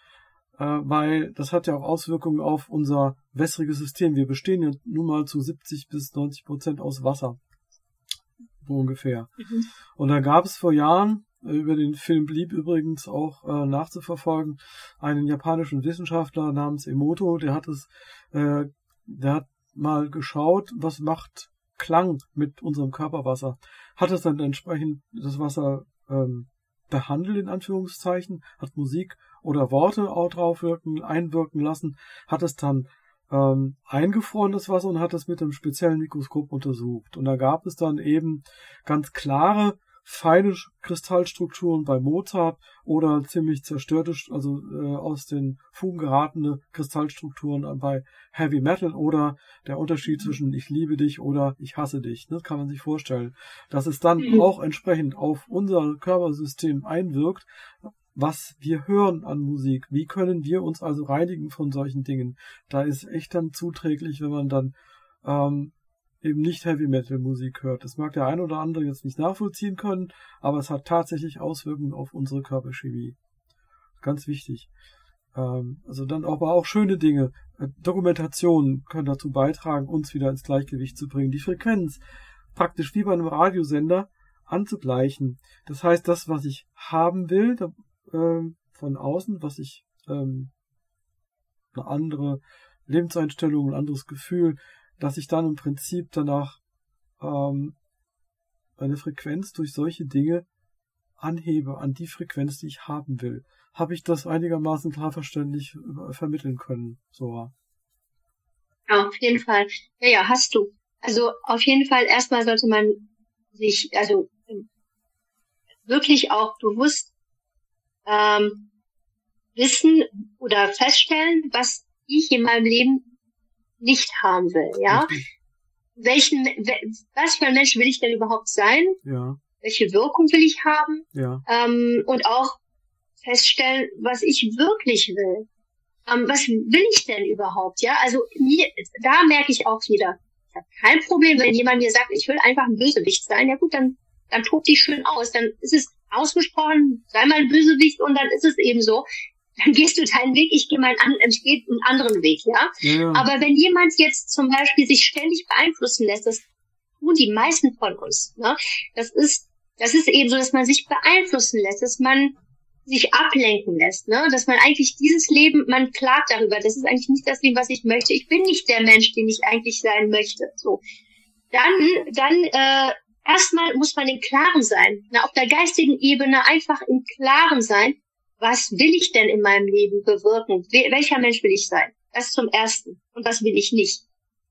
äh, weil das hat ja auch Auswirkungen auf unser wässriges System. Wir bestehen ja nun mal zu 70 bis 90 Prozent aus Wasser. So ungefähr. Mhm. Und da gab es vor Jahren über den Film blieb übrigens auch äh, nachzuverfolgen. Einen japanischen Wissenschaftler namens Emoto, der hat es, äh, der hat mal geschaut, was macht Klang mit unserem Körperwasser. Hat es dann entsprechend das Wasser ähm, behandelt, in Anführungszeichen, hat Musik oder Worte auch drauf wirken, einwirken lassen, hat es dann ähm, eingefroren, das Wasser, und hat es mit einem speziellen Mikroskop untersucht. Und da gab es dann eben ganz klare feine Kristallstrukturen bei Mozart oder ziemlich zerstörte, also äh, aus den Fugen geratene Kristallstrukturen bei Heavy Metal oder der Unterschied zwischen ich liebe dich oder ich hasse dich. Das kann man sich vorstellen. Dass es dann mhm. auch entsprechend auf unser Körpersystem einwirkt, was wir hören an Musik. Wie können wir uns also reinigen von solchen Dingen? Da ist echt dann zuträglich, wenn man dann ähm, eben nicht Heavy Metal Musik hört. Das mag der ein oder andere jetzt nicht nachvollziehen können, aber es hat tatsächlich Auswirkungen auf unsere Körperchemie. Ganz wichtig. Ähm, also dann aber auch schöne Dinge. Äh, Dokumentationen können dazu beitragen, uns wieder ins Gleichgewicht zu bringen. Die Frequenz praktisch wie bei einem Radiosender anzugleichen. Das heißt, das, was ich haben will, da, äh, von außen, was ich ähm, eine andere Lebenseinstellung, ein anderes Gefühl, dass ich dann im Prinzip danach ähm, eine Frequenz durch solche Dinge anhebe an die Frequenz, die ich haben will. Habe ich das einigermaßen klar verständlich äh, vermitteln können, so. Ja, auf jeden Fall. Ja, ja, hast du. Also auf jeden Fall erstmal sollte man sich, also wirklich auch bewusst ähm, wissen oder feststellen, was ich in meinem Leben nicht haben will, ja. Richtig. Welchen, was für ein Mensch will ich denn überhaupt sein? Ja. Welche Wirkung will ich haben? Ja. Ähm, und auch feststellen, was ich wirklich will. Ähm, was will ich denn überhaupt? Ja, also mir, da merke ich auch wieder, ich habe kein Problem, wenn jemand mir sagt, ich will einfach ein Bösewicht sein. Ja gut, dann, dann tob dich schön aus. Dann ist es ausgesprochen, sei mal ein Bösewicht und dann ist es eben so dann gehst du deinen Weg, ich gehe meinen gehe einen anderen Weg, ja? ja? Aber wenn jemand jetzt zum Beispiel sich ständig beeinflussen lässt, das tun die meisten von uns, ne? Das ist, das ist eben so, dass man sich beeinflussen lässt, dass man sich ablenken lässt, ne? Dass man eigentlich dieses Leben, man klagt darüber, das ist eigentlich nicht das Leben, was ich möchte. Ich bin nicht der Mensch, den ich eigentlich sein möchte. So. Dann, dann, äh, erstmal muss man im Klaren sein, ne? auf der geistigen Ebene einfach im Klaren sein, was will ich denn in meinem Leben bewirken? Welcher Mensch will ich sein? Das zum Ersten. Und was will ich nicht?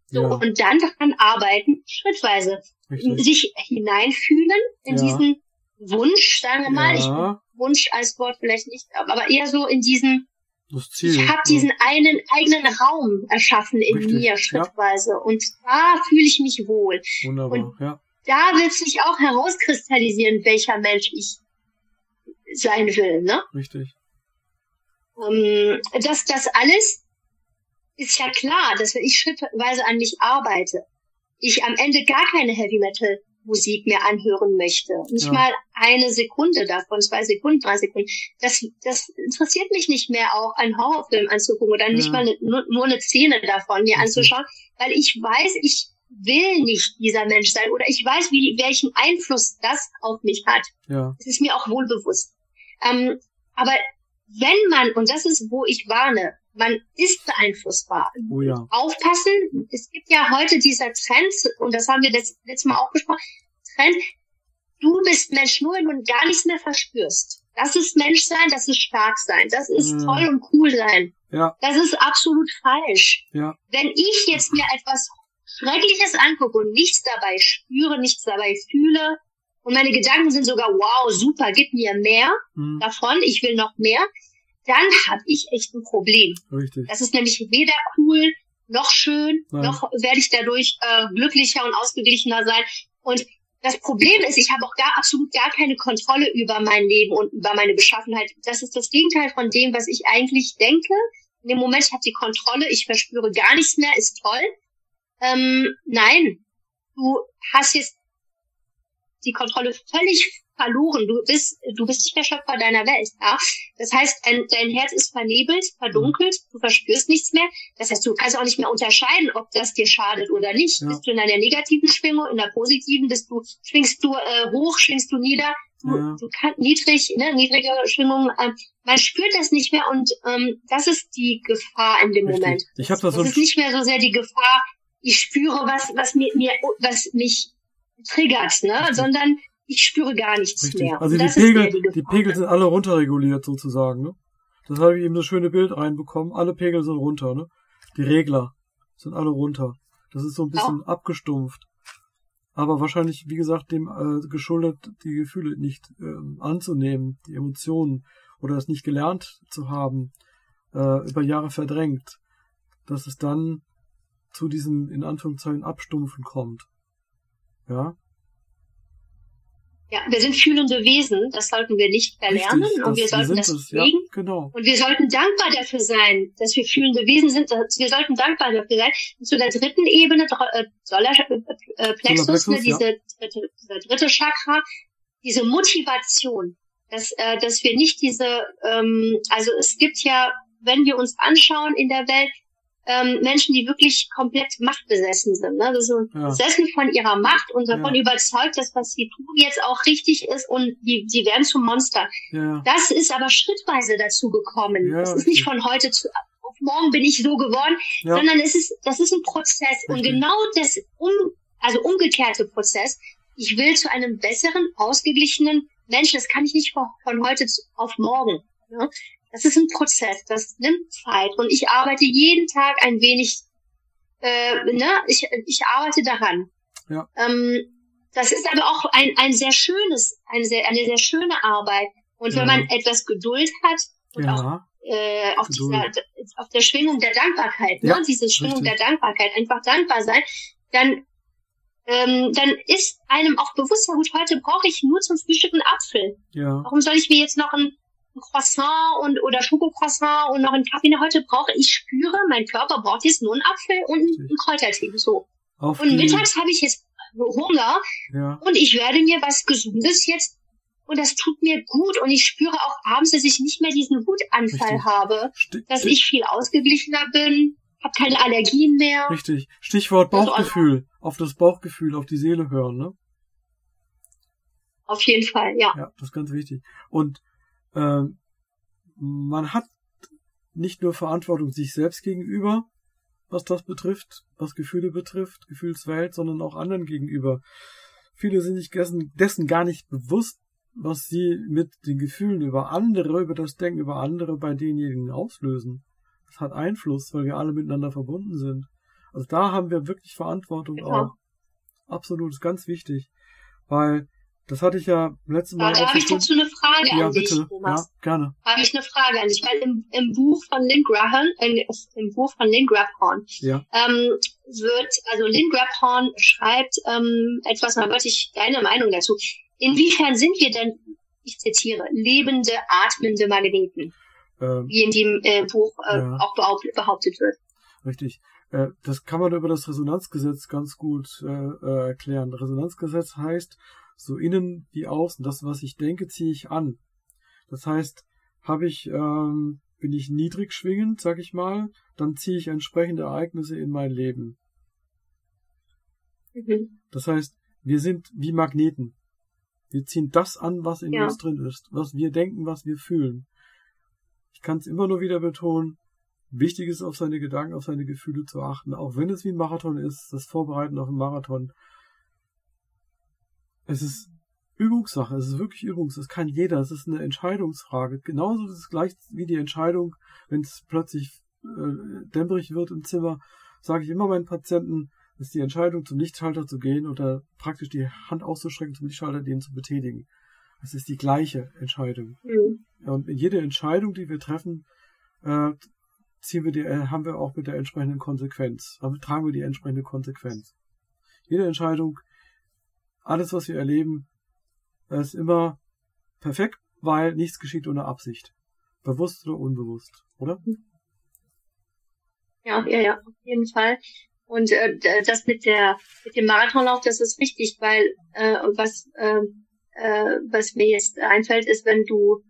So, ja. und dann daran arbeiten, schrittweise. Richtig. Sich hineinfühlen in ja. diesen Wunsch, sagen wir mal. Ja. Ich, Wunsch als Wort vielleicht nicht, aber eher so in diesen, ich habe diesen einen eigenen Raum erschaffen in Richtig. mir schrittweise. Und da fühle ich mich wohl. Wunderbar, und ja. Da wird sich auch herauskristallisieren, welcher Mensch ich sein will, ne? Richtig. Ähm, das, das alles ist ja klar, dass wenn ich schrittweise an mich arbeite, ich am Ende gar keine Heavy Metal Musik mehr anhören möchte. Nicht ja. mal eine Sekunde davon, zwei Sekunden, drei Sekunden. Das, das interessiert mich nicht mehr, auch einen Horrorfilm anzugucken oder nicht ja. mal eine, nur, nur, eine Szene davon mir anzuschauen, weil ich weiß, ich will nicht dieser Mensch sein oder ich weiß, wie, welchen Einfluss das auf mich hat. Ja. Das ist mir auch wohl bewusst. Ähm, aber wenn man, und das ist, wo ich warne, man ist beeinflussbar. Oh ja. Aufpassen, es gibt ja heute dieser Trend, und das haben wir das letzte Mal auch gesprochen, Trend, du bist Mensch nur, wenn du gar nichts mehr verspürst. Das ist Menschsein, das ist stark sein, das ist mhm. toll und cool sein. Ja. Das ist absolut falsch. Ja. Wenn ich jetzt mir etwas Schreckliches angucke und nichts dabei spüre, nichts dabei fühle, und meine Gedanken sind sogar, wow, super, gib mir mehr mhm. davon, ich will noch mehr, dann habe ich echt ein Problem. Richtig. Das ist nämlich weder cool noch schön, Nein. noch werde ich dadurch äh, glücklicher und ausgeglichener sein. Und das Problem ist, ich habe auch gar absolut gar keine Kontrolle über mein Leben und über meine Beschaffenheit. Das ist das Gegenteil von dem, was ich eigentlich denke. In dem Moment, ich habe die Kontrolle, ich verspüre gar nichts mehr, ist toll. Ähm, nein, du hast jetzt die Kontrolle völlig verloren. Du bist, du bist nicht der Schöpfer deiner Welt. Ja? Das heißt, dein, dein Herz ist vernebelt, verdunkelt, du verspürst nichts mehr. Das heißt, du kannst auch nicht mehr unterscheiden, ob das dir schadet oder nicht. Ja. Bist du in einer negativen Schwingung, in der positiven, bist du, schwingst du äh, hoch, schwingst du nieder, du, ja. du kannst niedrig, ne, niedrige Schwingungen, äh, man spürt das nicht mehr und ähm, das ist die Gefahr in dem Richtig. Moment. Ich hab das, das ist nicht mehr so sehr die Gefahr, ich spüre was, was mir, mir was mich triggert, ne, sondern ich spüre gar nichts Richtig. mehr. Also die Pegel, die, die, Pegel sind alle runterreguliert sozusagen, ne? Das habe ich eben das schöne Bild reinbekommen. Alle Pegel sind runter, ne? Die Regler sind alle runter. Das ist so ein bisschen oh. abgestumpft. Aber wahrscheinlich, wie gesagt, dem äh, geschuldet, die Gefühle nicht äh, anzunehmen, die Emotionen oder es nicht gelernt zu haben, äh, über Jahre verdrängt, dass es dann zu diesem in Anführungszeichen Abstumpfen kommt. Ja, ja, wir sind fühlende Wesen, das sollten wir nicht verlernen Richtig, und wir sollten das pflegen. Ja, genau. Und wir sollten dankbar dafür sein, dass wir fühlende Wesen sind. Wir sollten dankbar dafür sein. Und zu der dritten Ebene, äh, Solarplexus, ne, diese, ja. dritte, dieser dritte Chakra, diese Motivation, dass, äh, dass wir nicht diese, ähm, also es gibt ja, wenn wir uns anschauen in der Welt, ähm, Menschen, die wirklich komplett machtbesessen sind. Ne? Also ja. besessen von ihrer Macht und davon ja. überzeugt, dass was sie tun jetzt auch richtig ist und die, die werden zum Monster. Ja. Das ist aber schrittweise dazu gekommen. das ist nicht von heute zu auf morgen bin ich so geworden, sondern es ist, das ist ein Prozess. Richtig. Und genau das um, also umgekehrte Prozess. Ich will zu einem besseren, ausgeglichenen Menschen. Das kann ich nicht von, von heute auf morgen. Ne? Das ist ein Prozess, das nimmt Zeit und ich arbeite jeden Tag ein wenig, äh, ne, ich, ich arbeite daran. Ja. Ähm, das ist aber auch ein, ein sehr schönes, eine sehr, eine sehr schöne Arbeit. Und ja. wenn man etwas Geduld hat und ja. auch äh, auf, dieser, auf der Schwingung der Dankbarkeit, ne, ja, diese Schwingung richtig. der Dankbarkeit, einfach dankbar sein, dann ähm, dann ist einem auch bewusst, ja gut, heute brauche ich nur zum Frühstück einen Apfel. Ja. Warum soll ich mir jetzt noch einen ein Croissant und oder Schokocroissant und noch einen Kaffee. Heute brauche ich spüre, mein Körper braucht jetzt nur einen Apfel und einen Kräutertee. So. Auf und mittags habe ich jetzt Hunger ja. und ich werde mir was Gesundes jetzt und das tut mir gut und ich spüre auch abends, dass ich nicht mehr diesen Wutanfall Richtig. habe, Sti dass ich viel ausgeglichener bin, habe keine Allergien mehr. Richtig. Stichwort Bauchgefühl. auf das Bauchgefühl, auf die Seele hören, ne? Auf jeden Fall, ja. Ja, das ist ganz wichtig. Und äh, man hat nicht nur Verantwortung sich selbst gegenüber, was das betrifft, was Gefühle betrifft, Gefühlswelt, sondern auch anderen gegenüber. Viele sind sich dessen, dessen gar nicht bewusst, was sie mit den Gefühlen über andere, über das Denken über andere bei denjenigen auslösen. Das hat Einfluss, weil wir alle miteinander verbunden sind. Also da haben wir wirklich Verantwortung ja. auch. Absolut, ist ganz wichtig. Weil das hatte ich ja letztes Mal. Da habe ich dazu eine Frage ja, an bitte. dich, Thomas. Ja, gerne. Habe ich eine Frage an dich, weil im, im Buch von Lynn Graham, äh, im Buch von Lynn Graham ja. ähm, wird, also Lynn Graham schreibt ähm, etwas, da wollte ich deine Meinung dazu. Inwiefern sind wir denn, ich zitiere, lebende, atmende Magneten? ähm, wie in dem äh, Buch äh, ja. auch behauptet, behauptet wird. Richtig. Äh, das kann man über das Resonanzgesetz ganz gut äh, äh, erklären. Resonanzgesetz heißt, so innen wie außen, das, was ich denke, ziehe ich an. Das heißt, habe ich, ähm, bin ich niedrig schwingend, sag ich mal, dann ziehe ich entsprechende Ereignisse in mein Leben. Mhm. Das heißt, wir sind wie Magneten. Wir ziehen das an, was in ja. uns drin ist, was wir denken, was wir fühlen. Ich kann es immer nur wieder betonen, wichtig ist, auf seine Gedanken, auf seine Gefühle zu achten, auch wenn es wie ein Marathon ist, das Vorbereiten auf einen Marathon. Es ist Übungssache, es ist wirklich Übungs, das kann jeder, es ist eine Entscheidungsfrage. Genauso ist es gleich wie die Entscheidung, wenn es plötzlich äh, dämmerig wird im Zimmer, sage ich immer meinen Patienten, ist die Entscheidung, zum Lichtschalter zu gehen oder praktisch die Hand auszustrecken, zum Lichtschalter den zu betätigen. Es ist die gleiche Entscheidung. Mhm. Und in jede Entscheidung, die wir treffen, äh, ziehen wir die, äh, haben wir auch mit der entsprechenden Konsequenz, also tragen wir die entsprechende Konsequenz. Jede Entscheidung, alles, was wir erleben, ist immer perfekt, weil nichts geschieht ohne Absicht. Bewusst oder unbewusst, oder? Ja, ja, ja, auf jeden Fall. Und äh, das mit der mit dem Marathonlauf, das ist wichtig, weil äh, was äh, äh, was mir jetzt einfällt, ist, wenn du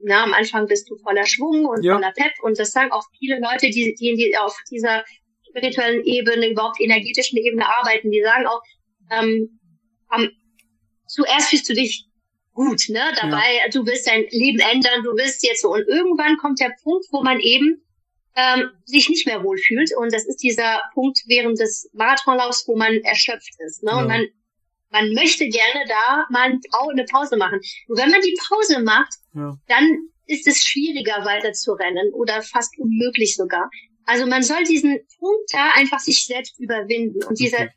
na, am Anfang bist du voller Schwung und ja. voller Pep und das sagen auch viele Leute, die, die, die auf dieser spirituellen Ebene, überhaupt energetischen Ebene arbeiten, die sagen auch, ähm, am, zuerst fühlst du dich gut, ne, dabei, ja. du willst dein Leben ändern, du willst jetzt so und irgendwann kommt der Punkt, wo man eben ähm, sich nicht mehr wohlfühlt und das ist dieser Punkt während des Marathonlaufs, wo man erschöpft ist, ne, ja. und man man möchte gerne da mal eine Pause machen. Und wenn man die Pause macht, ja. dann ist es schwieriger weiter zu rennen oder fast unmöglich sogar. Also man soll diesen Punkt da einfach sich selbst überwinden und dieser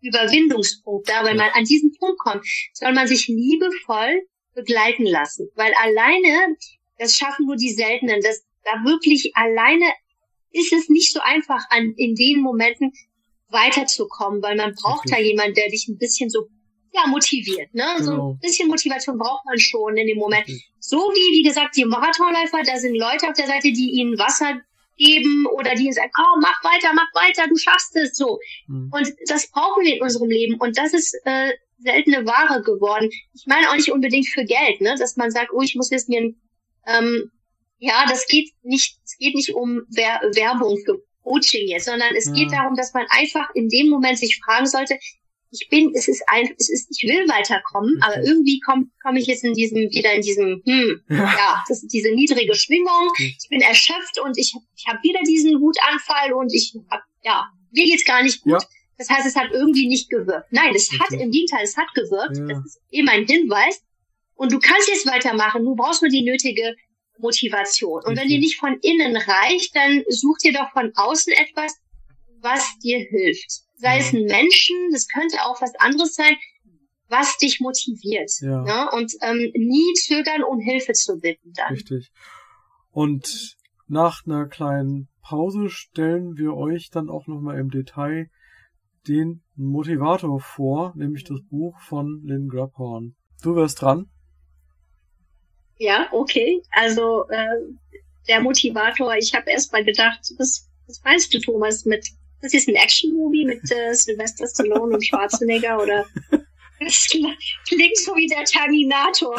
Überwindungspunkt da, wenn man an diesen Punkt kommt, soll man sich liebevoll begleiten lassen, weil alleine, das schaffen nur die Seltenen, das da wirklich alleine ist es nicht so einfach an in den Momenten weiterzukommen, weil man braucht okay. da jemanden, der dich ein bisschen so ja, motiviert. Ne? Genau. So ein genau. bisschen Motivation braucht man schon in dem Moment. Mhm. So wie, wie gesagt, die Marathonläufer, da sind Leute auf der Seite, die ihnen Wasser geben oder die sagen, oh, mach weiter, mach weiter, du schaffst es so. Mhm. Und das brauchen wir in unserem Leben. Und das ist äh, seltene Ware geworden. Ich meine auch nicht unbedingt für Geld, ne? dass man sagt, oh, ich muss jetzt mir ähm, ja, das geht nicht, es geht nicht um Wer Werbung für Coaching jetzt, sondern es ja. geht darum, dass man einfach in dem Moment sich fragen sollte, ich bin, es ist ein, es ist, ich will weiterkommen, okay. aber irgendwie komme komm ich jetzt in diesem, wieder in diesem, hm, ja, ja das ist diese niedrige Schwingung, okay. ich bin erschöpft und ich, ich habe wieder diesen Wutanfall und ich hab, ja, mir geht's gar nicht gut. Ja. Das heißt, es hat irgendwie nicht gewirkt. Nein, es okay. hat, im Gegenteil, es hat gewirkt. Ja. Das ist eben ein Hinweis. Und du kannst jetzt weitermachen. Du brauchst nur die nötige Motivation. Und wenn dir nicht von innen reicht, dann such dir doch von außen etwas, was dir hilft sei es ein Menschen, das könnte auch was anderes sein, was dich motiviert. Ja. Ne? Und ähm, nie zögern, um Hilfe zu bitten dann. Richtig. Und nach einer kleinen Pause stellen wir euch dann auch nochmal im Detail den Motivator vor, nämlich das Buch von Lynn Grabhorn. Du wirst dran. Ja, okay. Also äh, der Motivator, ich habe erst mal gedacht, was, was meinst du, Thomas, mit das ist ein Action-Movie mit äh, Sylvester Stallone und Schwarzenegger oder das klingt so wie der Terminator.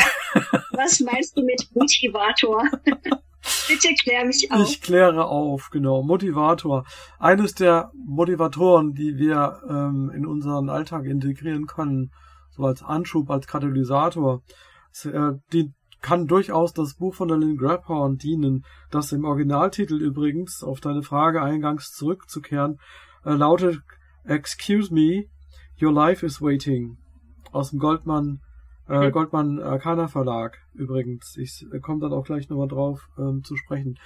Was meinst du mit Motivator? Bitte klär mich auf. Ich kläre auf, genau. Motivator. Eines der Motivatoren, die wir ähm, in unseren Alltag integrieren können, so als Anschub, als Katalysator, äh, die kann durchaus das Buch von der Lynn Grabhorn dienen, das im Originaltitel übrigens, auf deine Frage eingangs zurückzukehren, äh, lautet Excuse me, your life is waiting. Aus dem Goldmann, äh, Goldmann Arcana Verlag übrigens. Ich äh, komme dann auch gleich nochmal drauf ähm, zu sprechen.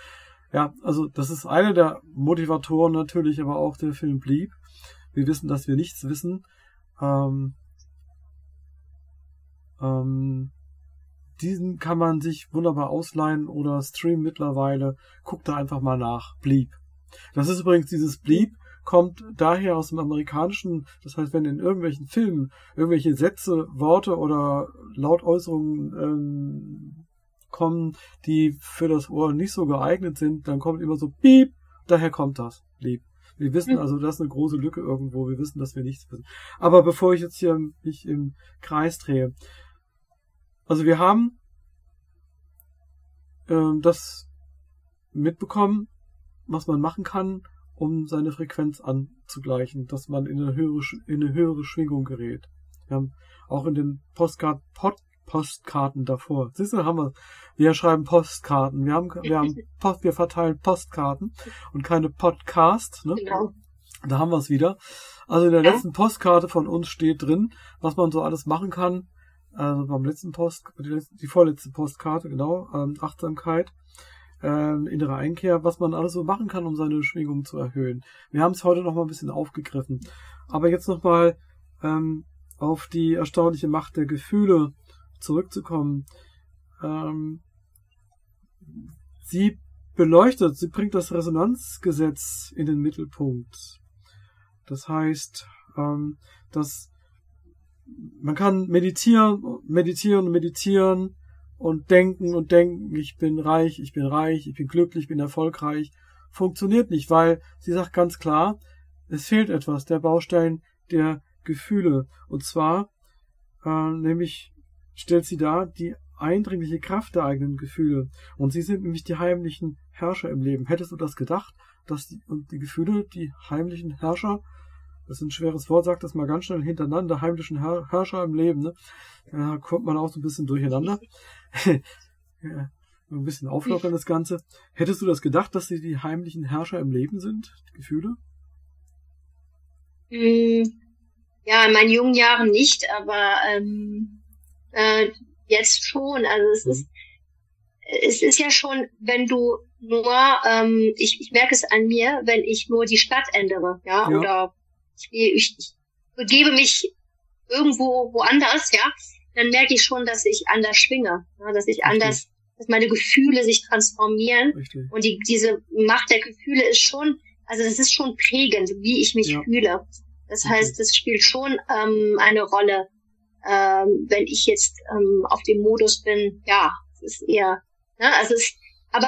Ja, also das ist einer der Motivatoren natürlich, aber auch der Film blieb. Wir wissen, dass wir nichts wissen. Ähm, ähm, diesen kann man sich wunderbar ausleihen oder streamen mittlerweile. Guckt da einfach mal nach. Bleep. Das ist übrigens dieses Bleep, kommt daher aus dem amerikanischen, das heißt, wenn in irgendwelchen Filmen irgendwelche Sätze, Worte oder Lautäußerungen ähm, kommen, die für das Ohr nicht so geeignet sind, dann kommt immer so Piep, daher kommt das Lieb. Wir wissen hm. also, das ist eine große Lücke irgendwo. Wir wissen, dass wir nichts wissen. Aber bevor ich jetzt hier mich im Kreis drehe. Also wir haben ähm, das mitbekommen, was man machen kann, um seine Frequenz anzugleichen, dass man in eine höhere, in eine höhere Schwingung gerät. Wir haben auch in den Postcard, Pod, Postkarten davor. Siehst du, haben wir, wir schreiben Postkarten. Wir haben, wir haben Post, wir verteilen Postkarten und keine Podcast, ne? Genau. Da haben wir es wieder. Also in der letzten Postkarte von uns steht drin, was man so alles machen kann. Also beim letzten Post, die, letzte, die vorletzte Postkarte, genau, ähm, Achtsamkeit, ähm, innere Einkehr, was man alles so machen kann, um seine Schwingung zu erhöhen. Wir haben es heute noch mal ein bisschen aufgegriffen. Aber jetzt noch mal ähm, auf die erstaunliche Macht der Gefühle zurückzukommen. Ähm, sie beleuchtet, sie bringt das Resonanzgesetz in den Mittelpunkt. Das heißt, ähm, dass man kann meditieren, meditieren, meditieren und denken und denken, ich bin reich, ich bin reich, ich bin glücklich, ich bin erfolgreich. Funktioniert nicht, weil sie sagt ganz klar, es fehlt etwas, der Baustein der Gefühle. Und zwar, äh, nämlich stellt sie dar die eindringliche Kraft der eigenen Gefühle. Und sie sind nämlich die heimlichen Herrscher im Leben. Hättest du das gedacht, dass die, und die Gefühle die heimlichen Herrscher, das ist ein schweres Wort, sagt das mal ganz schnell hintereinander, heimlichen Her Herrscher im Leben, ne? Da kommt man auch so ein bisschen durcheinander. ja, ein bisschen auflockern das Ganze. Hättest du das gedacht, dass sie die heimlichen Herrscher im Leben sind, die Gefühle? Mm, ja, in meinen jungen Jahren nicht, aber ähm, äh, jetzt schon. Also es mhm. ist es ist ja schon, wenn du nur, ähm, ich, ich merke es an mir, wenn ich nur die Stadt ändere, ja, ja. oder ich, begebe mich irgendwo woanders, ja, dann merke ich schon, dass ich anders schwinge, ja, dass ich Richtig. anders, dass meine Gefühle sich transformieren Richtig. und die, diese Macht der Gefühle ist schon, also das ist schon prägend, wie ich mich ja. fühle. Das heißt, es spielt schon ähm, eine Rolle, ähm, wenn ich jetzt ähm, auf dem Modus bin, ja, es ist eher, ne, also es, aber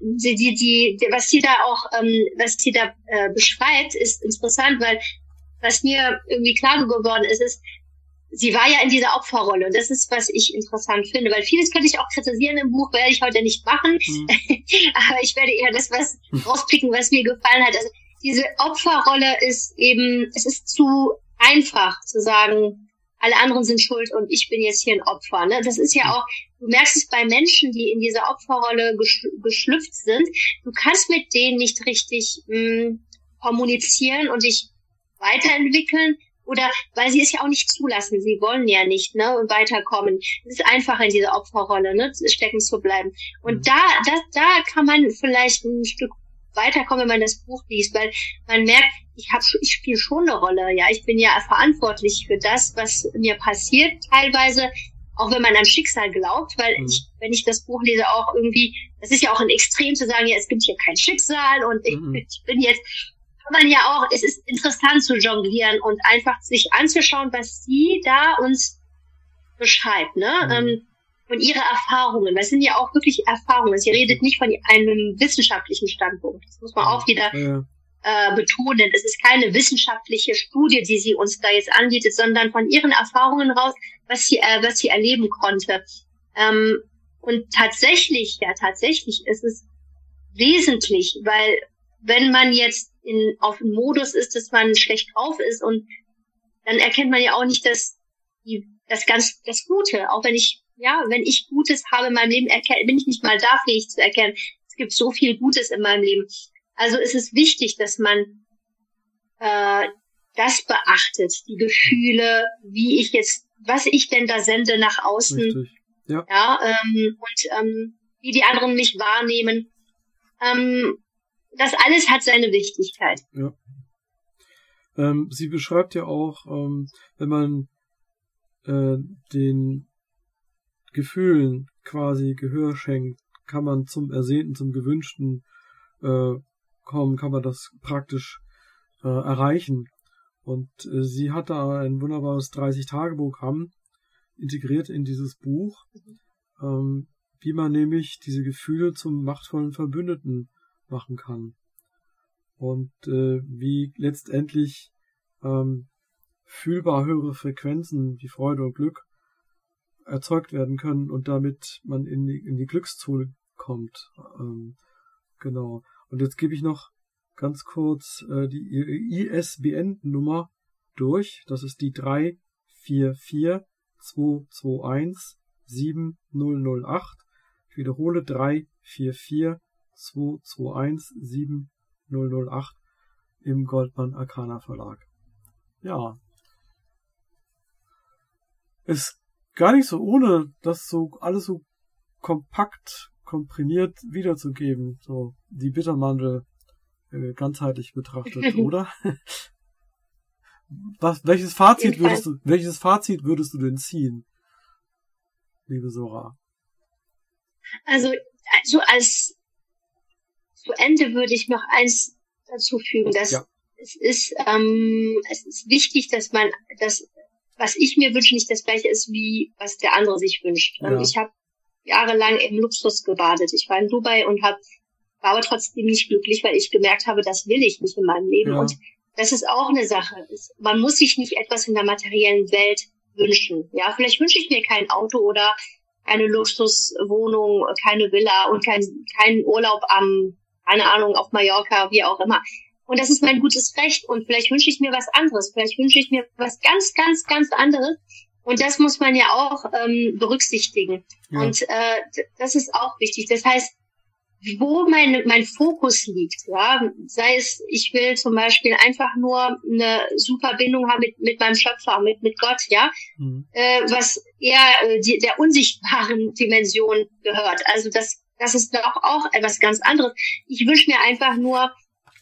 die, die, die, was sie da auch, ähm, was sie da äh, beschreibt, ist interessant, weil was mir irgendwie klar geworden ist, ist, sie war ja in dieser Opferrolle und das ist, was ich interessant finde, weil vieles könnte ich auch kritisieren im Buch, werde ich heute nicht machen, mhm. aber ich werde eher das was rauspicken, was mir gefallen hat. Also diese Opferrolle ist eben, es ist zu einfach zu sagen, alle anderen sind schuld und ich bin jetzt hier ein Opfer. Ne? Das ist ja auch, du merkst es bei Menschen, die in dieser Opferrolle geschl geschlüpft sind, du kannst mit denen nicht richtig mh, hm, kommunizieren und dich weiterentwickeln, oder weil sie es ja auch nicht zulassen, sie wollen ja nicht ne, weiterkommen. Es ist einfach in dieser Opferrolle ne, stecken zu bleiben. Und mhm. da, da, da kann man vielleicht ein Stück weiterkommen, wenn man das Buch liest, weil man merkt, ich habe ich spiele schon eine Rolle, ja, ich bin ja verantwortlich für das, was mir passiert, teilweise, auch wenn man an Schicksal glaubt, weil mhm. ich, wenn ich das Buch lese, auch irgendwie, das ist ja auch ein Extrem zu sagen, ja, es gibt hier kein Schicksal und ich, mhm. ich bin jetzt, kann man ja auch, es ist interessant zu jonglieren und einfach sich anzuschauen, was sie da uns beschreibt, ne? Mhm. Ähm, und ihre Erfahrungen. Das sind ja auch wirklich Erfahrungen. Sie redet nicht von einem wissenschaftlichen Standpunkt. Das muss man auch wieder ja. äh, betonen. Es ist keine wissenschaftliche Studie, die sie uns da jetzt anbietet, sondern von ihren Erfahrungen raus, was sie, äh, was sie erleben konnte. Ähm, und tatsächlich, ja, tatsächlich ist es wesentlich, weil wenn man jetzt in, auf dem Modus ist, dass man schlecht drauf ist und dann erkennt man ja auch nicht das, die, das ganz, das Gute, auch wenn ich ja, wenn ich Gutes habe in meinem Leben, bin ich nicht mal da fähig zu erkennen. Es gibt so viel Gutes in meinem Leben. Also ist es wichtig, dass man äh, das beachtet, die Gefühle, wie ich jetzt, was ich denn da sende nach außen, Richtig. ja, ja ähm, und ähm, wie die anderen mich wahrnehmen. Ähm, das alles hat seine Wichtigkeit. Ja. Ähm, sie beschreibt ja auch, ähm, wenn man äh, den Gefühlen quasi Gehör schenkt, kann man zum Ersehnten, zum Gewünschten äh, kommen, kann man das praktisch äh, erreichen. Und äh, sie hat da ein wunderbares 30-Tage-Programm integriert in dieses Buch. Ähm, wie man nämlich diese Gefühle zum machtvollen Verbündeten machen kann. Und äh, wie letztendlich ähm, fühlbar höhere Frequenzen wie Freude und Glück erzeugt werden können und damit man in die, in die Glückszone kommt. Ähm, genau. Und jetzt gebe ich noch ganz kurz äh, die ISBN-Nummer durch. Das ist die 344221 7008. Ich wiederhole 344221 7008 im Goldmann Arcana Verlag. Ja. Ist gar nicht so ohne, das so alles so kompakt, komprimiert wiederzugeben, so die Bittermandel äh, ganzheitlich betrachtet, oder? Was, welches Fazit würdest du, welches Fazit würdest du denn ziehen, liebe Sora? Also, also als zu Ende würde ich noch eins dazu fügen, dass ja. es ist, ähm, es ist wichtig, dass man das, was ich mir wünsche, nicht das gleiche ist, wie was der andere sich wünscht. Ja. Ich habe jahrelang im Luxus gebadet. Ich war in Dubai und hab, war aber trotzdem nicht glücklich, weil ich gemerkt habe, das will ich nicht in meinem Leben. Ja. Und das ist auch eine Sache. Man muss sich nicht etwas in der materiellen Welt wünschen. Ja, vielleicht wünsche ich mir kein Auto oder eine Luxuswohnung, keine Villa und kein, keinen Urlaub am, keine Ahnung, auf Mallorca, wie auch immer. Und das ist mein gutes Recht. Und vielleicht wünsche ich mir was anderes. Vielleicht wünsche ich mir was ganz, ganz, ganz anderes. Und das muss man ja auch ähm, berücksichtigen. Ja. Und äh, das ist auch wichtig. Das heißt, wo mein, mein Fokus liegt, ja, sei es, ich will zum Beispiel einfach nur eine super Bindung haben mit, mit meinem Schöpfer, mit, mit Gott, ja, mhm. äh, was eher äh, die, der unsichtbaren Dimension gehört. Also das, das ist doch auch etwas ganz anderes. Ich wünsche mir einfach nur,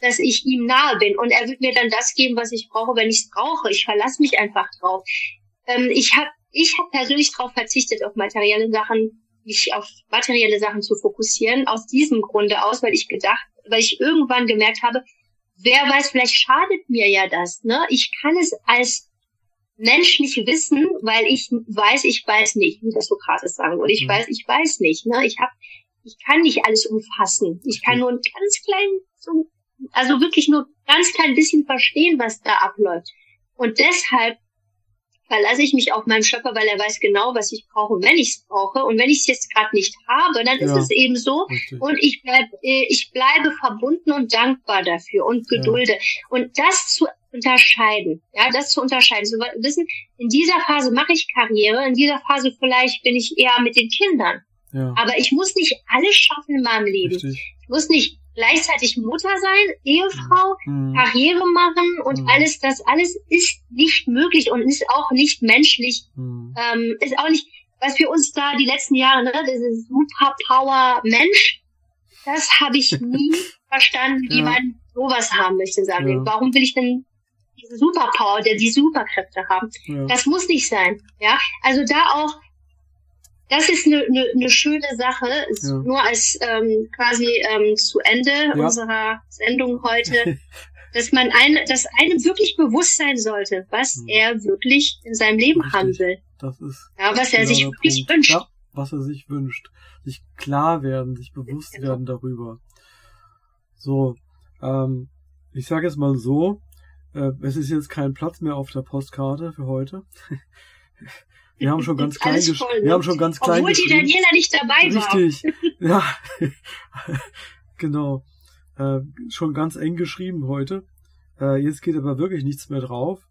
dass ich ihm nahe bin und er wird mir dann das geben, was ich brauche, wenn ich es brauche. Ich verlasse mich einfach drauf. Ähm, ich habe ich hab persönlich darauf verzichtet, auf materielle Sachen mich auf materielle Sachen zu fokussieren, aus diesem Grunde aus, weil ich gedacht, weil ich irgendwann gemerkt habe, wer weiß, vielleicht schadet mir ja das, ne? Ich kann es als Mensch nicht wissen, weil ich weiß, ich weiß nicht, wie das Sokrates sagen würde. Ich mhm. weiß, ich weiß nicht, ne? Ich hab, ich kann nicht alles umfassen. Ich kann nur ein ganz klein, so, also wirklich nur ganz klein bisschen verstehen, was da abläuft. Und deshalb verlasse ich mich auf meinen Schöpfer, weil er weiß genau, was ich brauche, wenn ich es brauche. Und wenn ich es jetzt gerade nicht habe, dann ist es eben so. Richtig. Und ich bleib, äh, ich bleibe verbunden und dankbar dafür und gedulde. Ja. Und das zu unterscheiden, ja, das zu unterscheiden, zu wissen, in dieser Phase mache ich Karriere, in dieser Phase vielleicht bin ich eher mit den Kindern. Ja. Aber ich muss nicht alles schaffen in meinem Leben. Richtig. Ich muss nicht gleichzeitig Mutter sein, Ehefrau, mhm. Karriere machen und mhm. alles, das alles ist nicht möglich und ist auch nicht menschlich, mhm. ähm, ist auch nicht, was für uns da die letzten Jahre, ne, diese Superpower Mensch, das habe ich nie verstanden, wie ja. man sowas haben möchte in seinem ja. Leben. Warum will ich denn diese Superpower, der die Superkräfte haben? Ja. Das muss nicht sein, ja. Also da auch das ist eine, eine, eine schöne Sache, ja. nur als ähm, quasi ähm, zu Ende ja. unserer Sendung heute, dass man ein, dass einem wirklich bewusst sein sollte, was mhm. er wirklich in seinem Leben Richtig. haben will. Das ist ja, was er sich wirklich Punkt. wünscht. Ja, was er sich wünscht. Sich klar werden, sich bewusst genau. werden darüber. So, ähm, ich sage jetzt mal so, äh, es ist jetzt kein Platz mehr auf der Postkarte für heute. Wir haben schon ganz klein geschrieben. Wir ne? haben schon ganz klein Obwohl die Daniela nicht dabei war. Richtig. Ja. genau. Äh, schon ganz eng geschrieben heute. Äh, jetzt geht aber wirklich nichts mehr drauf.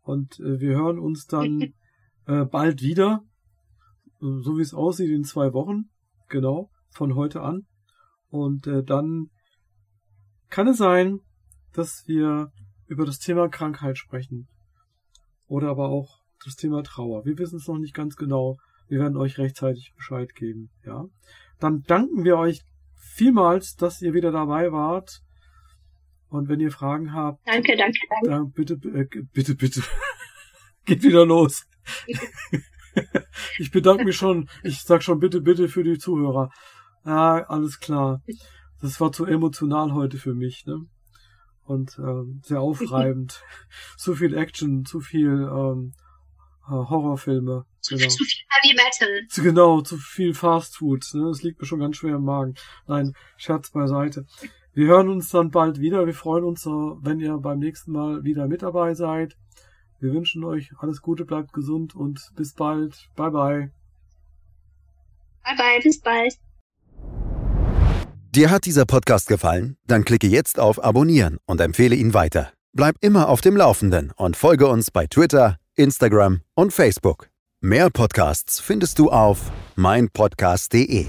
Und äh, wir hören uns dann äh, bald wieder. So wie es aussieht in zwei Wochen. Genau. Von heute an. Und äh, dann kann es sein, dass wir über das Thema Krankheit sprechen. Oder aber auch das Thema Trauer. Wir wissen es noch nicht ganz genau. Wir werden euch rechtzeitig Bescheid geben. Ja. Dann danken wir euch vielmals, dass ihr wieder dabei wart. Und wenn ihr Fragen habt, danke, danke, danke. Dann bitte, äh, bitte, bitte, geht wieder los. ich bedanke mich schon. Ich sag schon bitte, bitte für die Zuhörer. Ja, alles klar. Das war zu emotional heute für mich, ne? Und ähm, sehr aufreibend. zu viel Action, zu viel ähm, äh, Horrorfilme. Zu, genau. zu viel Heavy Metal. Zu, genau, zu viel Fast Food. Ne? Das liegt mir schon ganz schwer im Magen. Nein, Scherz beiseite. Wir hören uns dann bald wieder. Wir freuen uns, wenn ihr beim nächsten Mal wieder mit dabei seid. Wir wünschen euch alles Gute, bleibt gesund und bis bald. Bye bye. Bye bye, bis bald. Dir hat dieser Podcast gefallen? Dann klicke jetzt auf Abonnieren und empfehle ihn weiter. Bleib immer auf dem Laufenden und folge uns bei Twitter, Instagram und Facebook. Mehr Podcasts findest du auf meinpodcast.de.